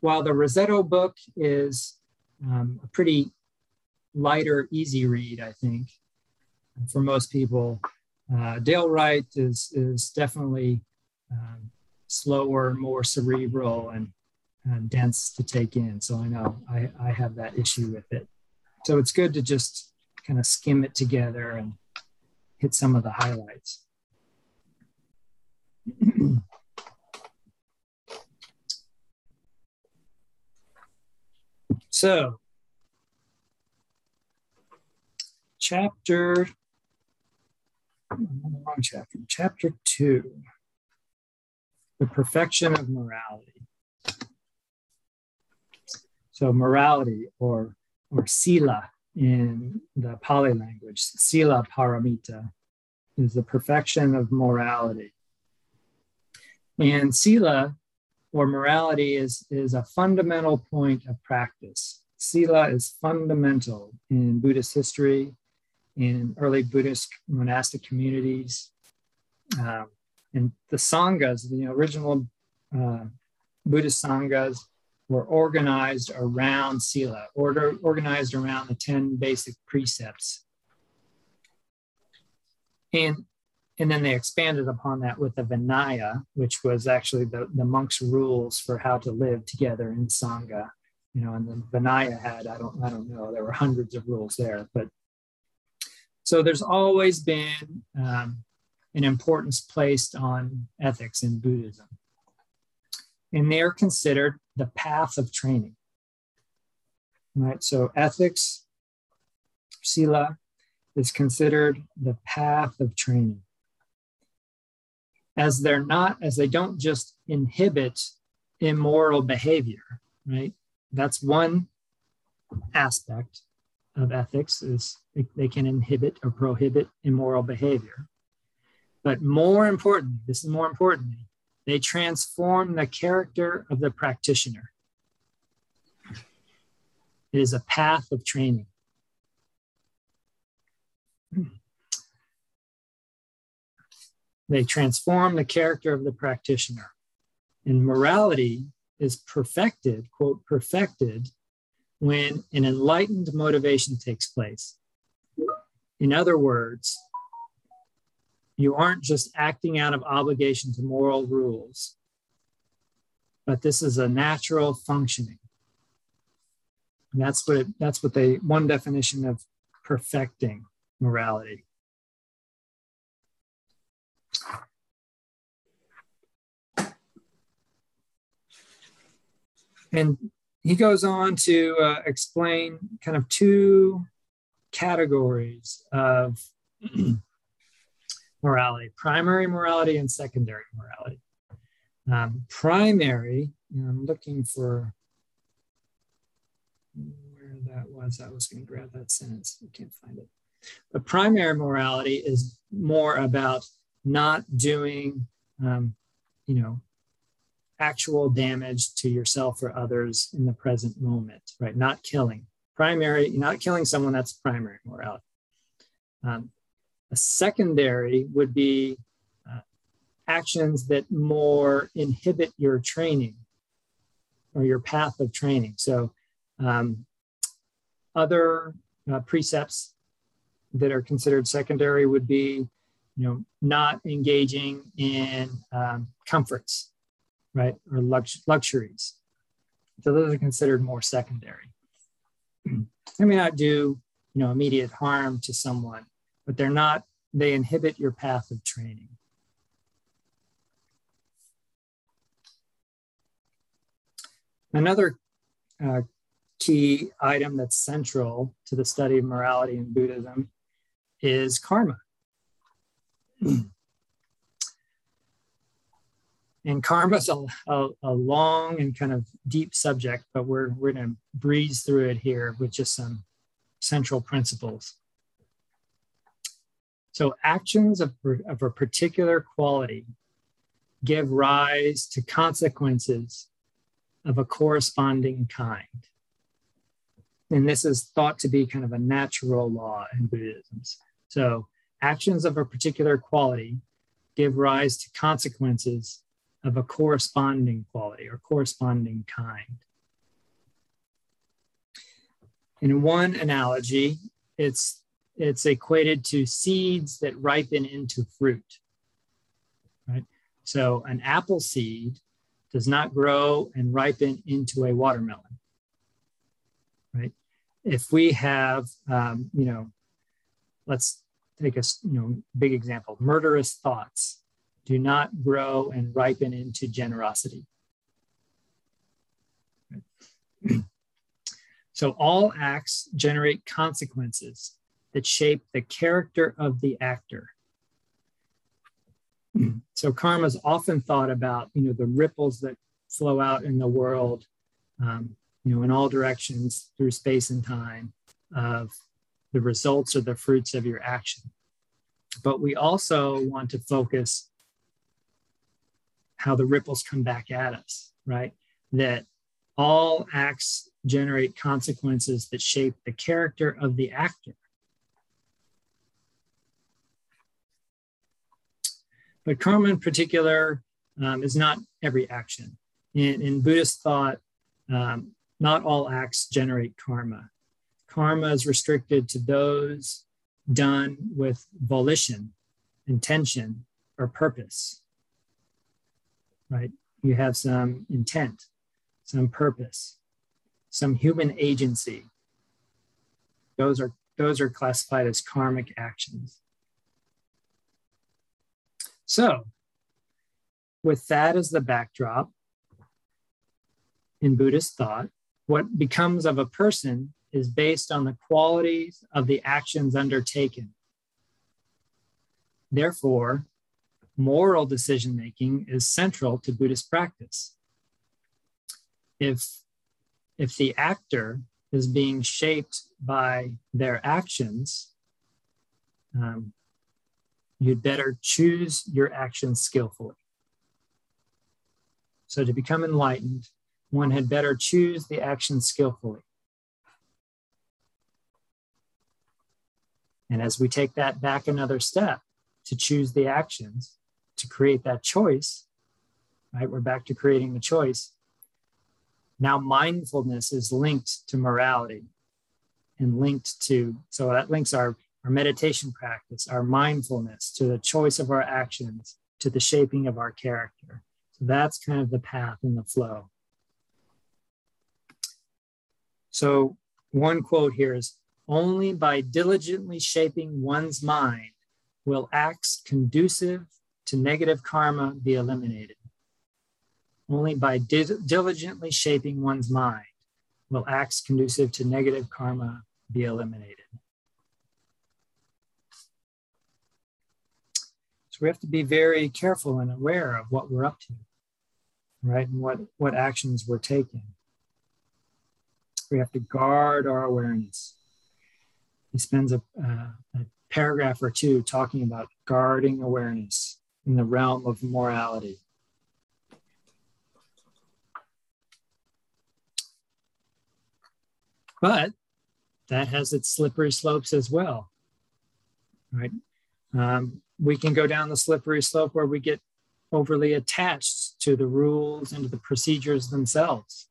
while the Rizzetto book is um, a pretty lighter, easy read, I think, for most people. Uh, Dale Wright is, is definitely um, slower, more cerebral, and uh, dense to take in. So I know I, I have that issue with it. So it's good to just kind of skim it together and hit some of the highlights. so, chapter, wrong chapter, chapter two, the perfection of morality. So, morality or, or sila in the Pali language, sila paramita, is the perfection of morality. And sila or morality is, is a fundamental point of practice. Sila is fundamental in Buddhist history, in early Buddhist monastic communities. Um, and the Sanghas, the original uh, Buddhist Sanghas, were organized around Sila, order, organized around the 10 basic precepts. And, and then they expanded upon that with the Vinaya, which was actually the, the monks' rules for how to live together in Sangha. You know, and the Vinaya had, I don't, I don't know, there were hundreds of rules there, but so there's always been um, an importance placed on ethics in Buddhism. And they're considered the path of training. Right? So ethics, sila, is considered the path of training. As they're not, as they don't just inhibit immoral behavior, right? That's one aspect of ethics is they can inhibit or prohibit immoral behavior. But more importantly, this is more importantly, they transform the character of the practitioner. It is a path of training. They transform the character of the practitioner. And morality is perfected, quote, perfected when an enlightened motivation takes place. In other words, you aren't just acting out of obligation to moral rules, but this is a natural functioning. And that's what it, that's what they one definition of perfecting morality. And he goes on to uh, explain kind of two categories of morality primary morality and secondary morality. Um, primary, I'm looking for where that was. I was going to grab that sentence. I can't find it. But primary morality is more about not doing, um, you know, actual damage to yourself or others in the present moment, right? Not killing. Primary, not killing someone, that's primary morality. Um, a secondary would be uh, actions that more inhibit your training or your path of training. So, um, other uh, precepts that are considered secondary would be, you know, not engaging in um, comforts, right, or lux- luxuries. So those are considered more secondary. they may not do, you know, immediate harm to someone, but they're not, they inhibit your path of training. Another uh, key item that's central to the study of morality in Buddhism is karma. and karma is a, a, a, long and kind of deep subject, but we're, we're going to breeze through it here with just some central principles. So actions of, of a particular quality give rise to consequences of a corresponding kind. And this is thought to be kind of a natural law in Buddhism. So actions of a particular quality give rise to consequences of a corresponding quality or corresponding kind. In one analogy, it's it's equated to seeds that ripen into fruit. Right? So an apple seed does not grow and ripen into a watermelon. Right? If we have, um, you know, let's take a you know big example: murderous thoughts do not grow and ripen into generosity. So all acts generate consequences that shape the character of the actor. So karma is often thought about, you know, the ripples that flow out in the world, um, you know, in all directions through space and time of the results or the fruits of your action. But we also want to focus how the ripples come back at us, right? That all acts generate consequences that shape the character of the actor. But karma in particular um, is not every action. In, in Buddhist thought, um, not all acts generate karma. Karma is restricted to those done with volition, intention, or purpose. Right? You have some intent, some purpose, some human agency. Those are those are classified as karmic actions. So, with that as the backdrop in Buddhist thought, what becomes of a person is based on the qualities of the actions undertaken. Therefore, moral decision making is central to Buddhist practice. If, if the actor is being shaped by their actions, um, you'd better choose your actions skillfully. So, to become enlightened, one had better choose the action skillfully. And as we take that back another step to choose the actions, to create that choice, right? We're back to creating the choice. Now, mindfulness is linked to morality and linked to, so that links our, our meditation practice, our mindfulness to the choice of our actions, to the shaping of our character. So that's kind of the path and the flow. So, one quote here is only by diligently shaping one's mind will acts conducive to negative karma be eliminated. Only by di- diligently shaping one's mind will acts conducive to negative karma be eliminated. So we have to be very careful and aware of what we're up to, right? And what, what actions we're taking. We have to guard our awareness. He spends a, uh, a paragraph or two talking about guarding awareness in the realm of morality. But that has its slippery slopes as well, right? Um, we can go down the slippery slope where we get overly attached to the rules and to the procedures themselves.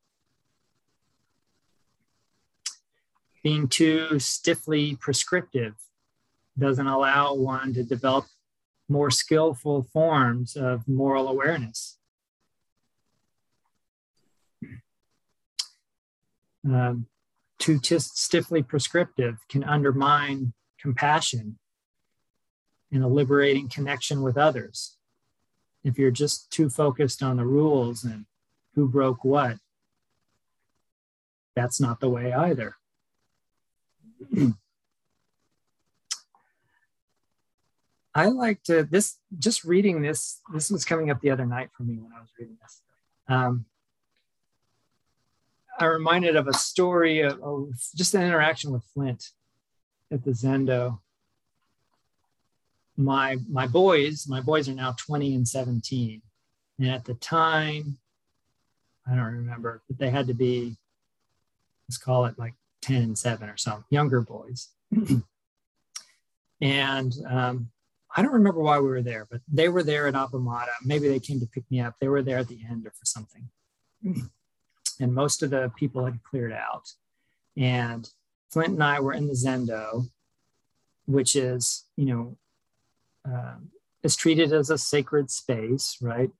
being too stiffly prescriptive doesn't allow one to develop more skillful forms of moral awareness. Um, too just stiffly prescriptive can undermine compassion and a liberating connection with others. If you're just too focused on the rules and who broke what, that's not the way either. I like to this just reading this. This was coming up the other night for me when I was reading this. Um, I reminded of a story of, of, just an interaction with Flint at the Zendo. My my boys, my boys are now 20 and 17, and at the time, I don't remember, but they had to be, let's call it like 10 and 7 or some younger boys. and um, I don't remember why we were there, but they were there at Appamada. Maybe they came to pick me up. They were there at the end or for something. and most of the people had cleared out. And Flint and I were in the Zendo, which is, you know, uh, is treated as a sacred space, right?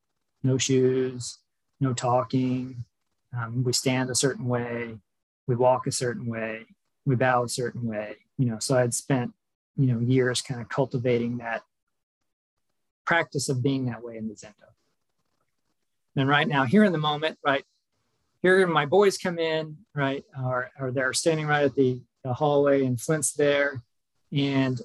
No shoes, no talking. Um, we stand a certain way we walk a certain way, we bow a certain way, you know. So I'd spent, you know, years kind of cultivating that practice of being that way in the Zendo. And right now, here in the moment, right, here my boys come in, right, or, or they're standing right at the, the hallway and Flint's there, and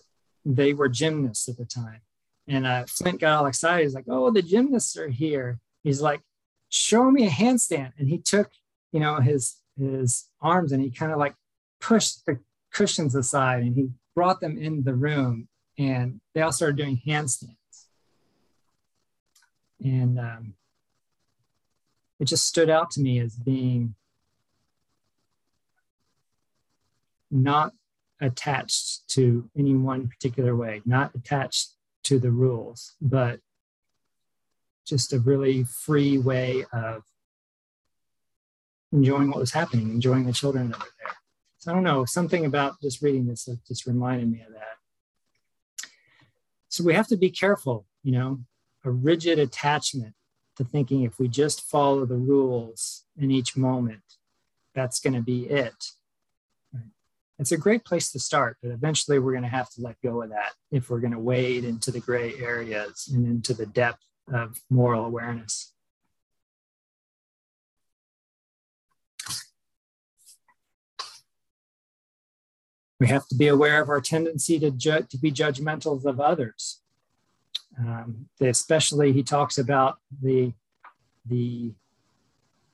they were gymnasts at the time. And uh, Flint got all excited. He's like, "Oh, the gymnasts are here." He's like, "Show me a handstand." And he took, you know, his his arms and he kind of like pushed the cushions aside and he brought them in the room and they all started doing handstands. And um, it just stood out to me as being not attached to any one particular way, not attached to the rules, but just a really free way of enjoying what was happening, enjoying the children that were there. I don't know, something about just reading this that just reminded me of that. So we have to be careful, you know, a rigid attachment to thinking if we just follow the rules in each moment, that's going to be it. Right? It's a great place to start, but eventually we're going to have to let go of that if we're going to wade into the gray areas and into the depth of moral awareness. We have to be aware of our tendency to, ju- to be judgmental of others. Um, especially, he talks about the, the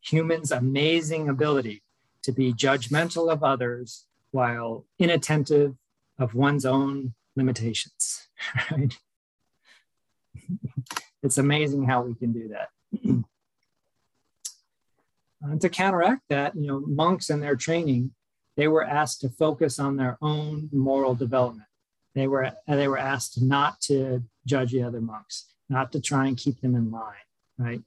human's amazing ability to be judgmental of others while inattentive of one's own limitations. Right? it's amazing how we can do that. and to counteract that, you know, monks in their training they were asked to focus on their own moral development. They were, they were asked not to judge the other monks, not to try and keep them in line, right?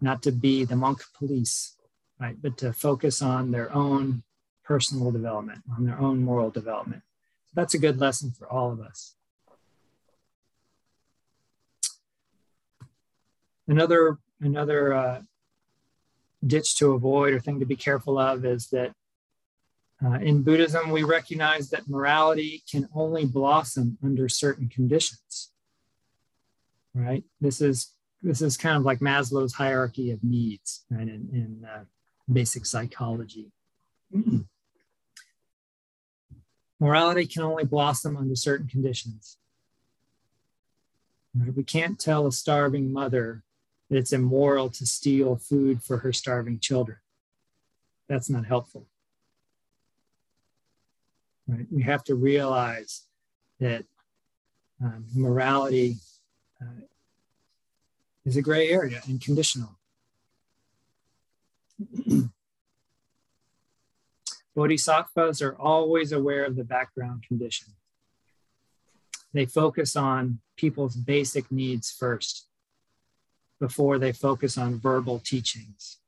Not to be the monk police, right? But to focus on their own personal development, on their own moral development. So that's a good lesson for all of us. Another, another uh, ditch to avoid or thing to be careful of is that uh, in Buddhism, we recognize that morality can only blossom under certain conditions. Right? This is this is kind of like Maslow's hierarchy of needs, right? In, in uh, basic psychology. morality can only blossom under certain conditions. Right? We can't tell a starving mother that it's immoral to steal food for her starving children. That's not helpful right? We have to realize that um, morality uh, is a gray area and conditional. Bodhisattvas are always aware of the background condition. They focus on people's basic needs first before they focus on verbal teachings.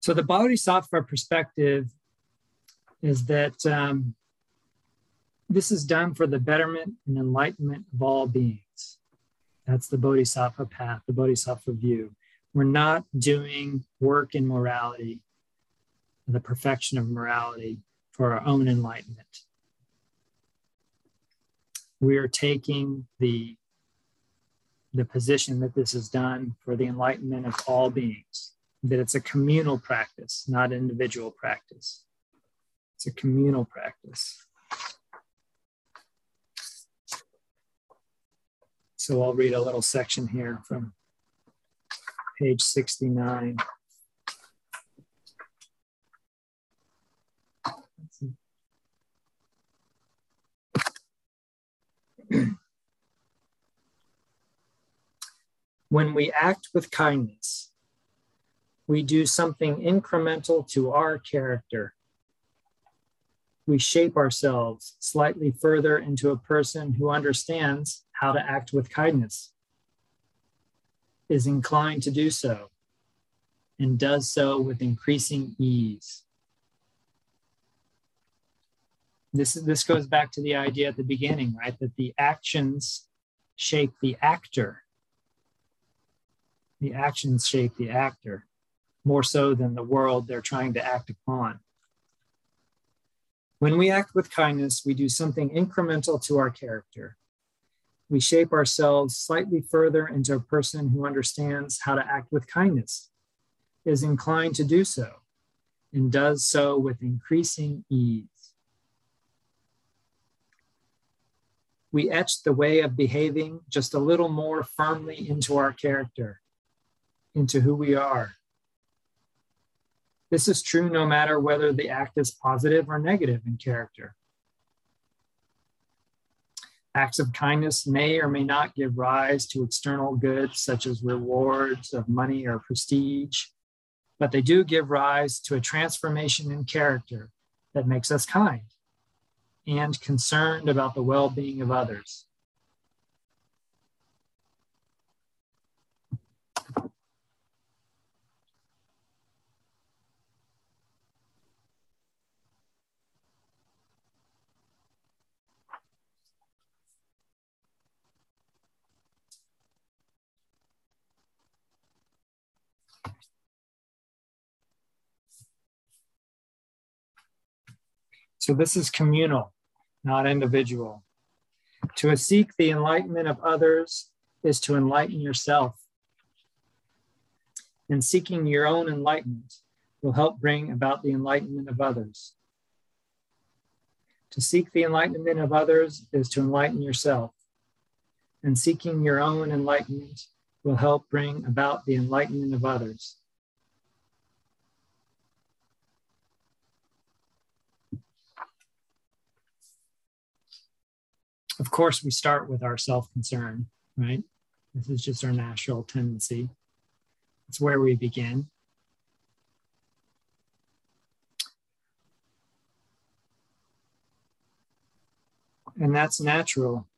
So the Bodhisattva perspective is that um, this is done for the betterment and enlightenment of all beings. That's the Bodhisattva path, the Bodhisattva view. We're not doing work in morality, the perfection of morality for our own enlightenment. We are taking the, the position that this is done for the enlightenment of all beings that it's a communal practice, not individual practice. It's a communal practice. So I'll read a little section here from page 69. when we act with kindness, we do something incremental to our character. We shape ourselves slightly further into a person who understands how to act with kindness, is inclined to do so, and does so with increasing ease. This, this goes back to the idea at the beginning, right? That the actions shape the actor. The actions shape the actor more so than the world they're trying to act upon. When we act with kindness, we do something incremental to our character. We shape ourselves slightly further into a person who understands how to act with kindness, is inclined to do so, and does so with increasing ease. We etch the way of behaving just a little more firmly into our character, into who we are, This is true no matter whether the act is positive or negative in character. Acts of kindness may or may not give rise to external goods such as rewards of money or prestige, but they do give rise to a transformation in character that makes us kind and concerned about the well being of others. So this is communal, not individual. To seek the enlightenment of others is to enlighten yourself. And seeking your own enlightenment will help bring about the enlightenment of others. To seek the enlightenment of others is to enlighten yourself. And seeking your own enlightenment will help bring about the enlightenment of others. Of course, we start with our self concern, right? This is just our natural tendency. It's where we begin. And that's natural.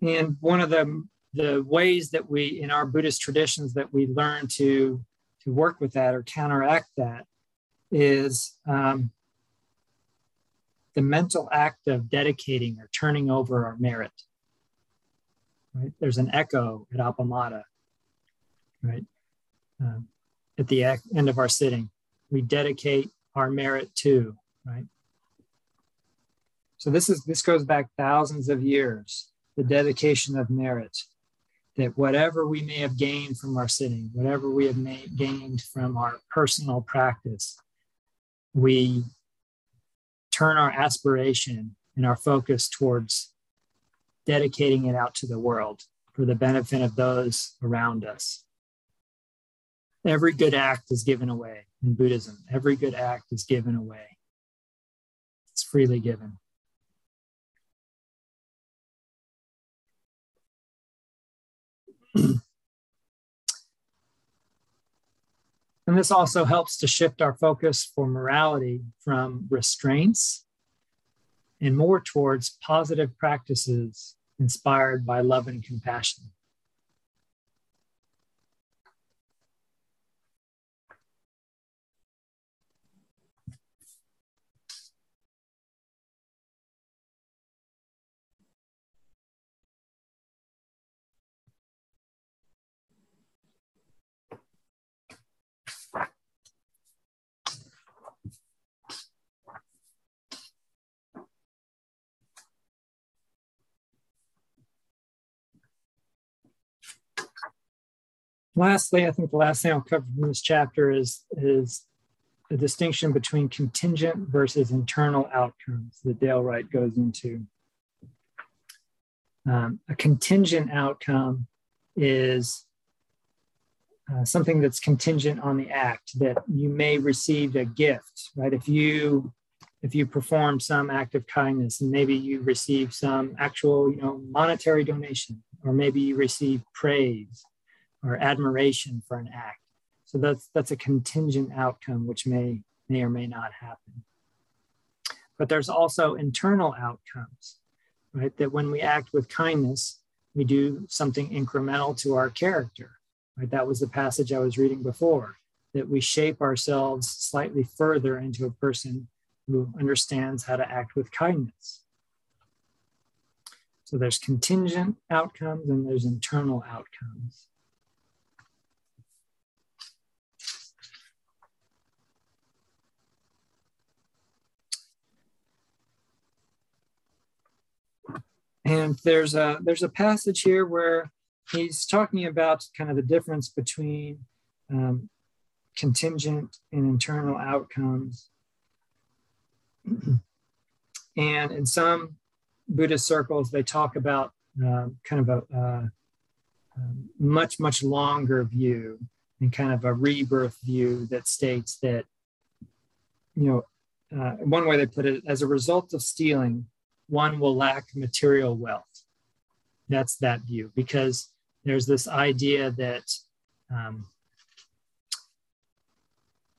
And one of the, the ways that we, in our Buddhist traditions, that we learn to, to work with that or counteract that is um, the mental act of dedicating or turning over our merit. Right? There's an echo at Appamada, right? Um, at the end of our sitting, we dedicate our merit to, right? So this is this goes back thousands of years, the dedication of merit. That whatever we may have gained from our sitting, whatever we have made, gained from our personal practice, we turn our aspiration and our focus towards dedicating it out to the world for the benefit of those around us. Every good act is given away in Buddhism. Every good act is given away. It's freely given. And this also helps to shift our focus for morality from restraints and more towards positive practices inspired by love and compassion. Lastly, I think the last thing I'll cover from this chapter is, is the distinction between contingent versus internal outcomes that Dale Wright goes into. Um, a contingent outcome is uh, something that's contingent on the act that you may receive a gift, right? If you if you perform some act of kindness and maybe you receive some actual, you know, monetary donation, or maybe you receive praise, or admiration for an act. So that's that's a contingent outcome which may may or may not happen. But there's also internal outcomes, right? That when we act with kindness, we do something incremental to our character. Right? That was the passage I was reading before, that we shape ourselves slightly further into a person who understands how to act with kindness. So there's contingent outcomes and there's internal outcomes. And there's a there's a passage here where he's talking about kind of the difference between um, contingent and internal outcomes. and in some Buddhist circles, they talk about uh, kind of a, a, much, much longer view. and kind of a rebirth view that states that, you know, uh, one way they put it, as a result of stealing, one will lack material wealth. That's that view because there's this idea that um,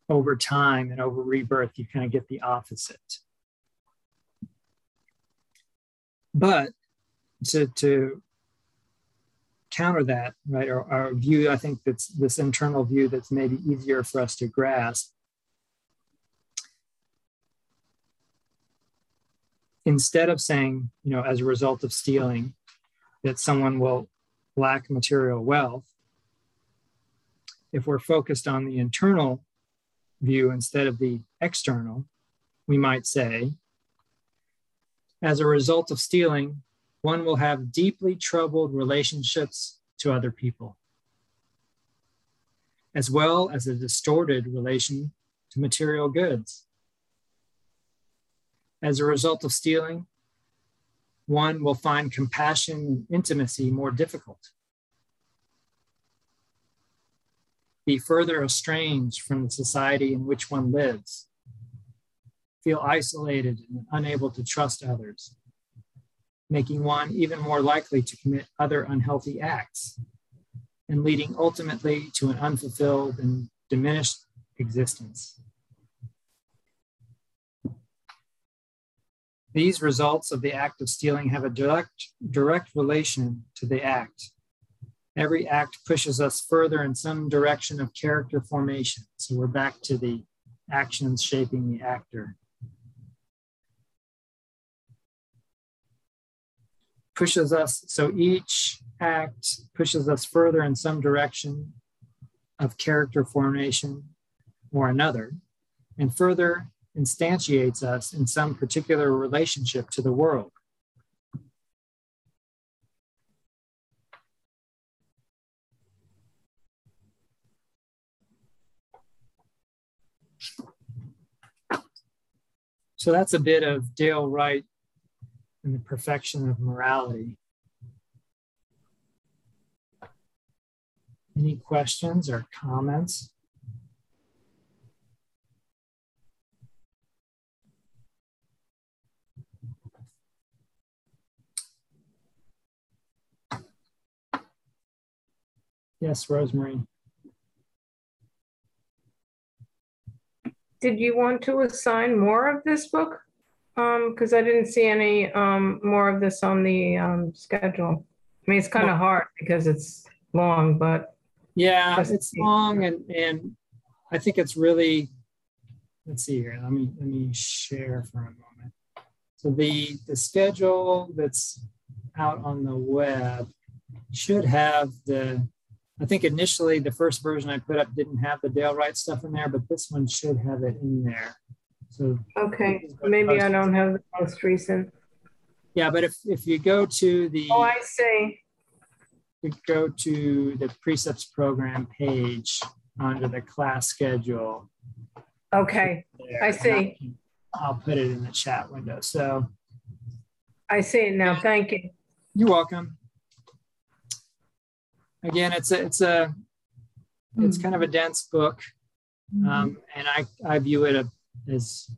over time and over rebirth, you kind of get the opposite. But to, to counter that, right, our, our view, I think that's this internal view that's maybe easier for us to grasp. Instead of saying, you know, as a result of stealing, that someone will lack material wealth, if we're focused on the internal view instead of the external, we might say, as a result of stealing, one will have deeply troubled relationships to other people, as well as a distorted relation to material goods. As a result of stealing, one will find compassion intimacy more difficult. Be further estranged from the society in which one lives. Feel isolated and unable to trust others making one even more likely to commit other unhealthy acts and leading ultimately to an unfulfilled and diminished existence. These results of the act of stealing have a direct, direct relation to the act. Every act pushes us further in some direction of character formation. So we're back to the actions shaping the actor. pushes us, so each act pushes us further in some direction of character formation or another, and further instantiates us in some particular relationship to the world. So that's a bit of Dale Wright and the perfection of morality. Any questions or comments? Yes, Rosemary. Did you want to assign more of this book? Um, because I didn't see any um more of this on the um schedule. I mean, it's kind of hard because it's long, but yeah, it's long and and I think it's really let's see here. Let me let me share for a moment. So the the schedule that's out on the web should have the I think initially the first version I put up didn't have the Dale Wright stuff in there, but this one should have it in there. So okay, maybe I don't have the most recent. Yeah, but if if you go to the oh, I see. You go to the precepts program page under the class schedule. Okay, there, I see. I'll, I'll put it in the chat window. So I see it now. Thank you. You're welcome. Again, it's a it's a it's kind of a dense book, mm-hmm. um, and I I view it a as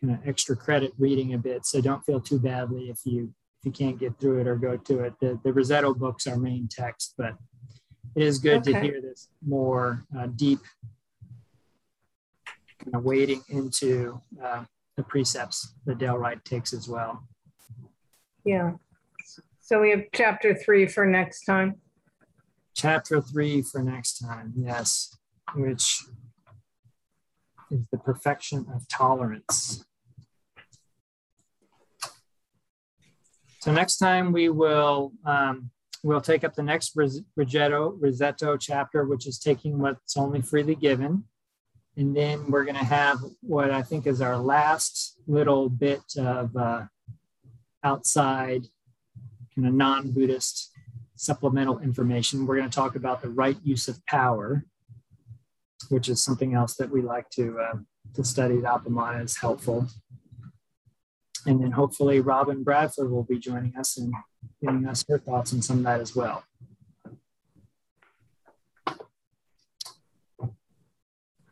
kind of extra credit reading a bit. So don't feel too badly if you if you can't get through it or go to it. The the Rizzetto books are main text, but it is good okay. to hear this more uh, deep kind of wading into uh, the precepts that Dale Wright takes as well. Yeah. So we have chapter three for next time. Chapter three for next time, yes, which is the perfection of tolerance. So next time we will um, we'll take up the next Rizzetto, Rizzetto chapter, which is taking what's only freely given. And then we're going to have what I think is our last little bit of uh, outside kind of non-Buddhist supplemental information. We're going to talk about the right use of power which is something else that we like to uh, to study at Appamada is helpful. And then hopefully Robin Bradford will be joining us and giving us her thoughts on some of that as well.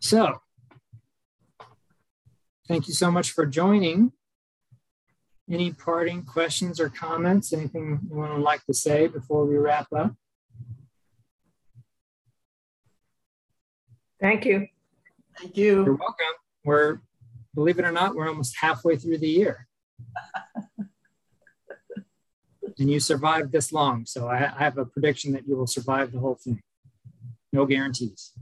So, thank you so much for joining. Any parting questions or comments? Anything you want to like to say before we wrap up? Thank you. Thank you. You're welcome. We're, believe it or not, we're almost halfway through the year. and you survived this long. So I, I have a prediction that you will survive the whole thing. No guarantees.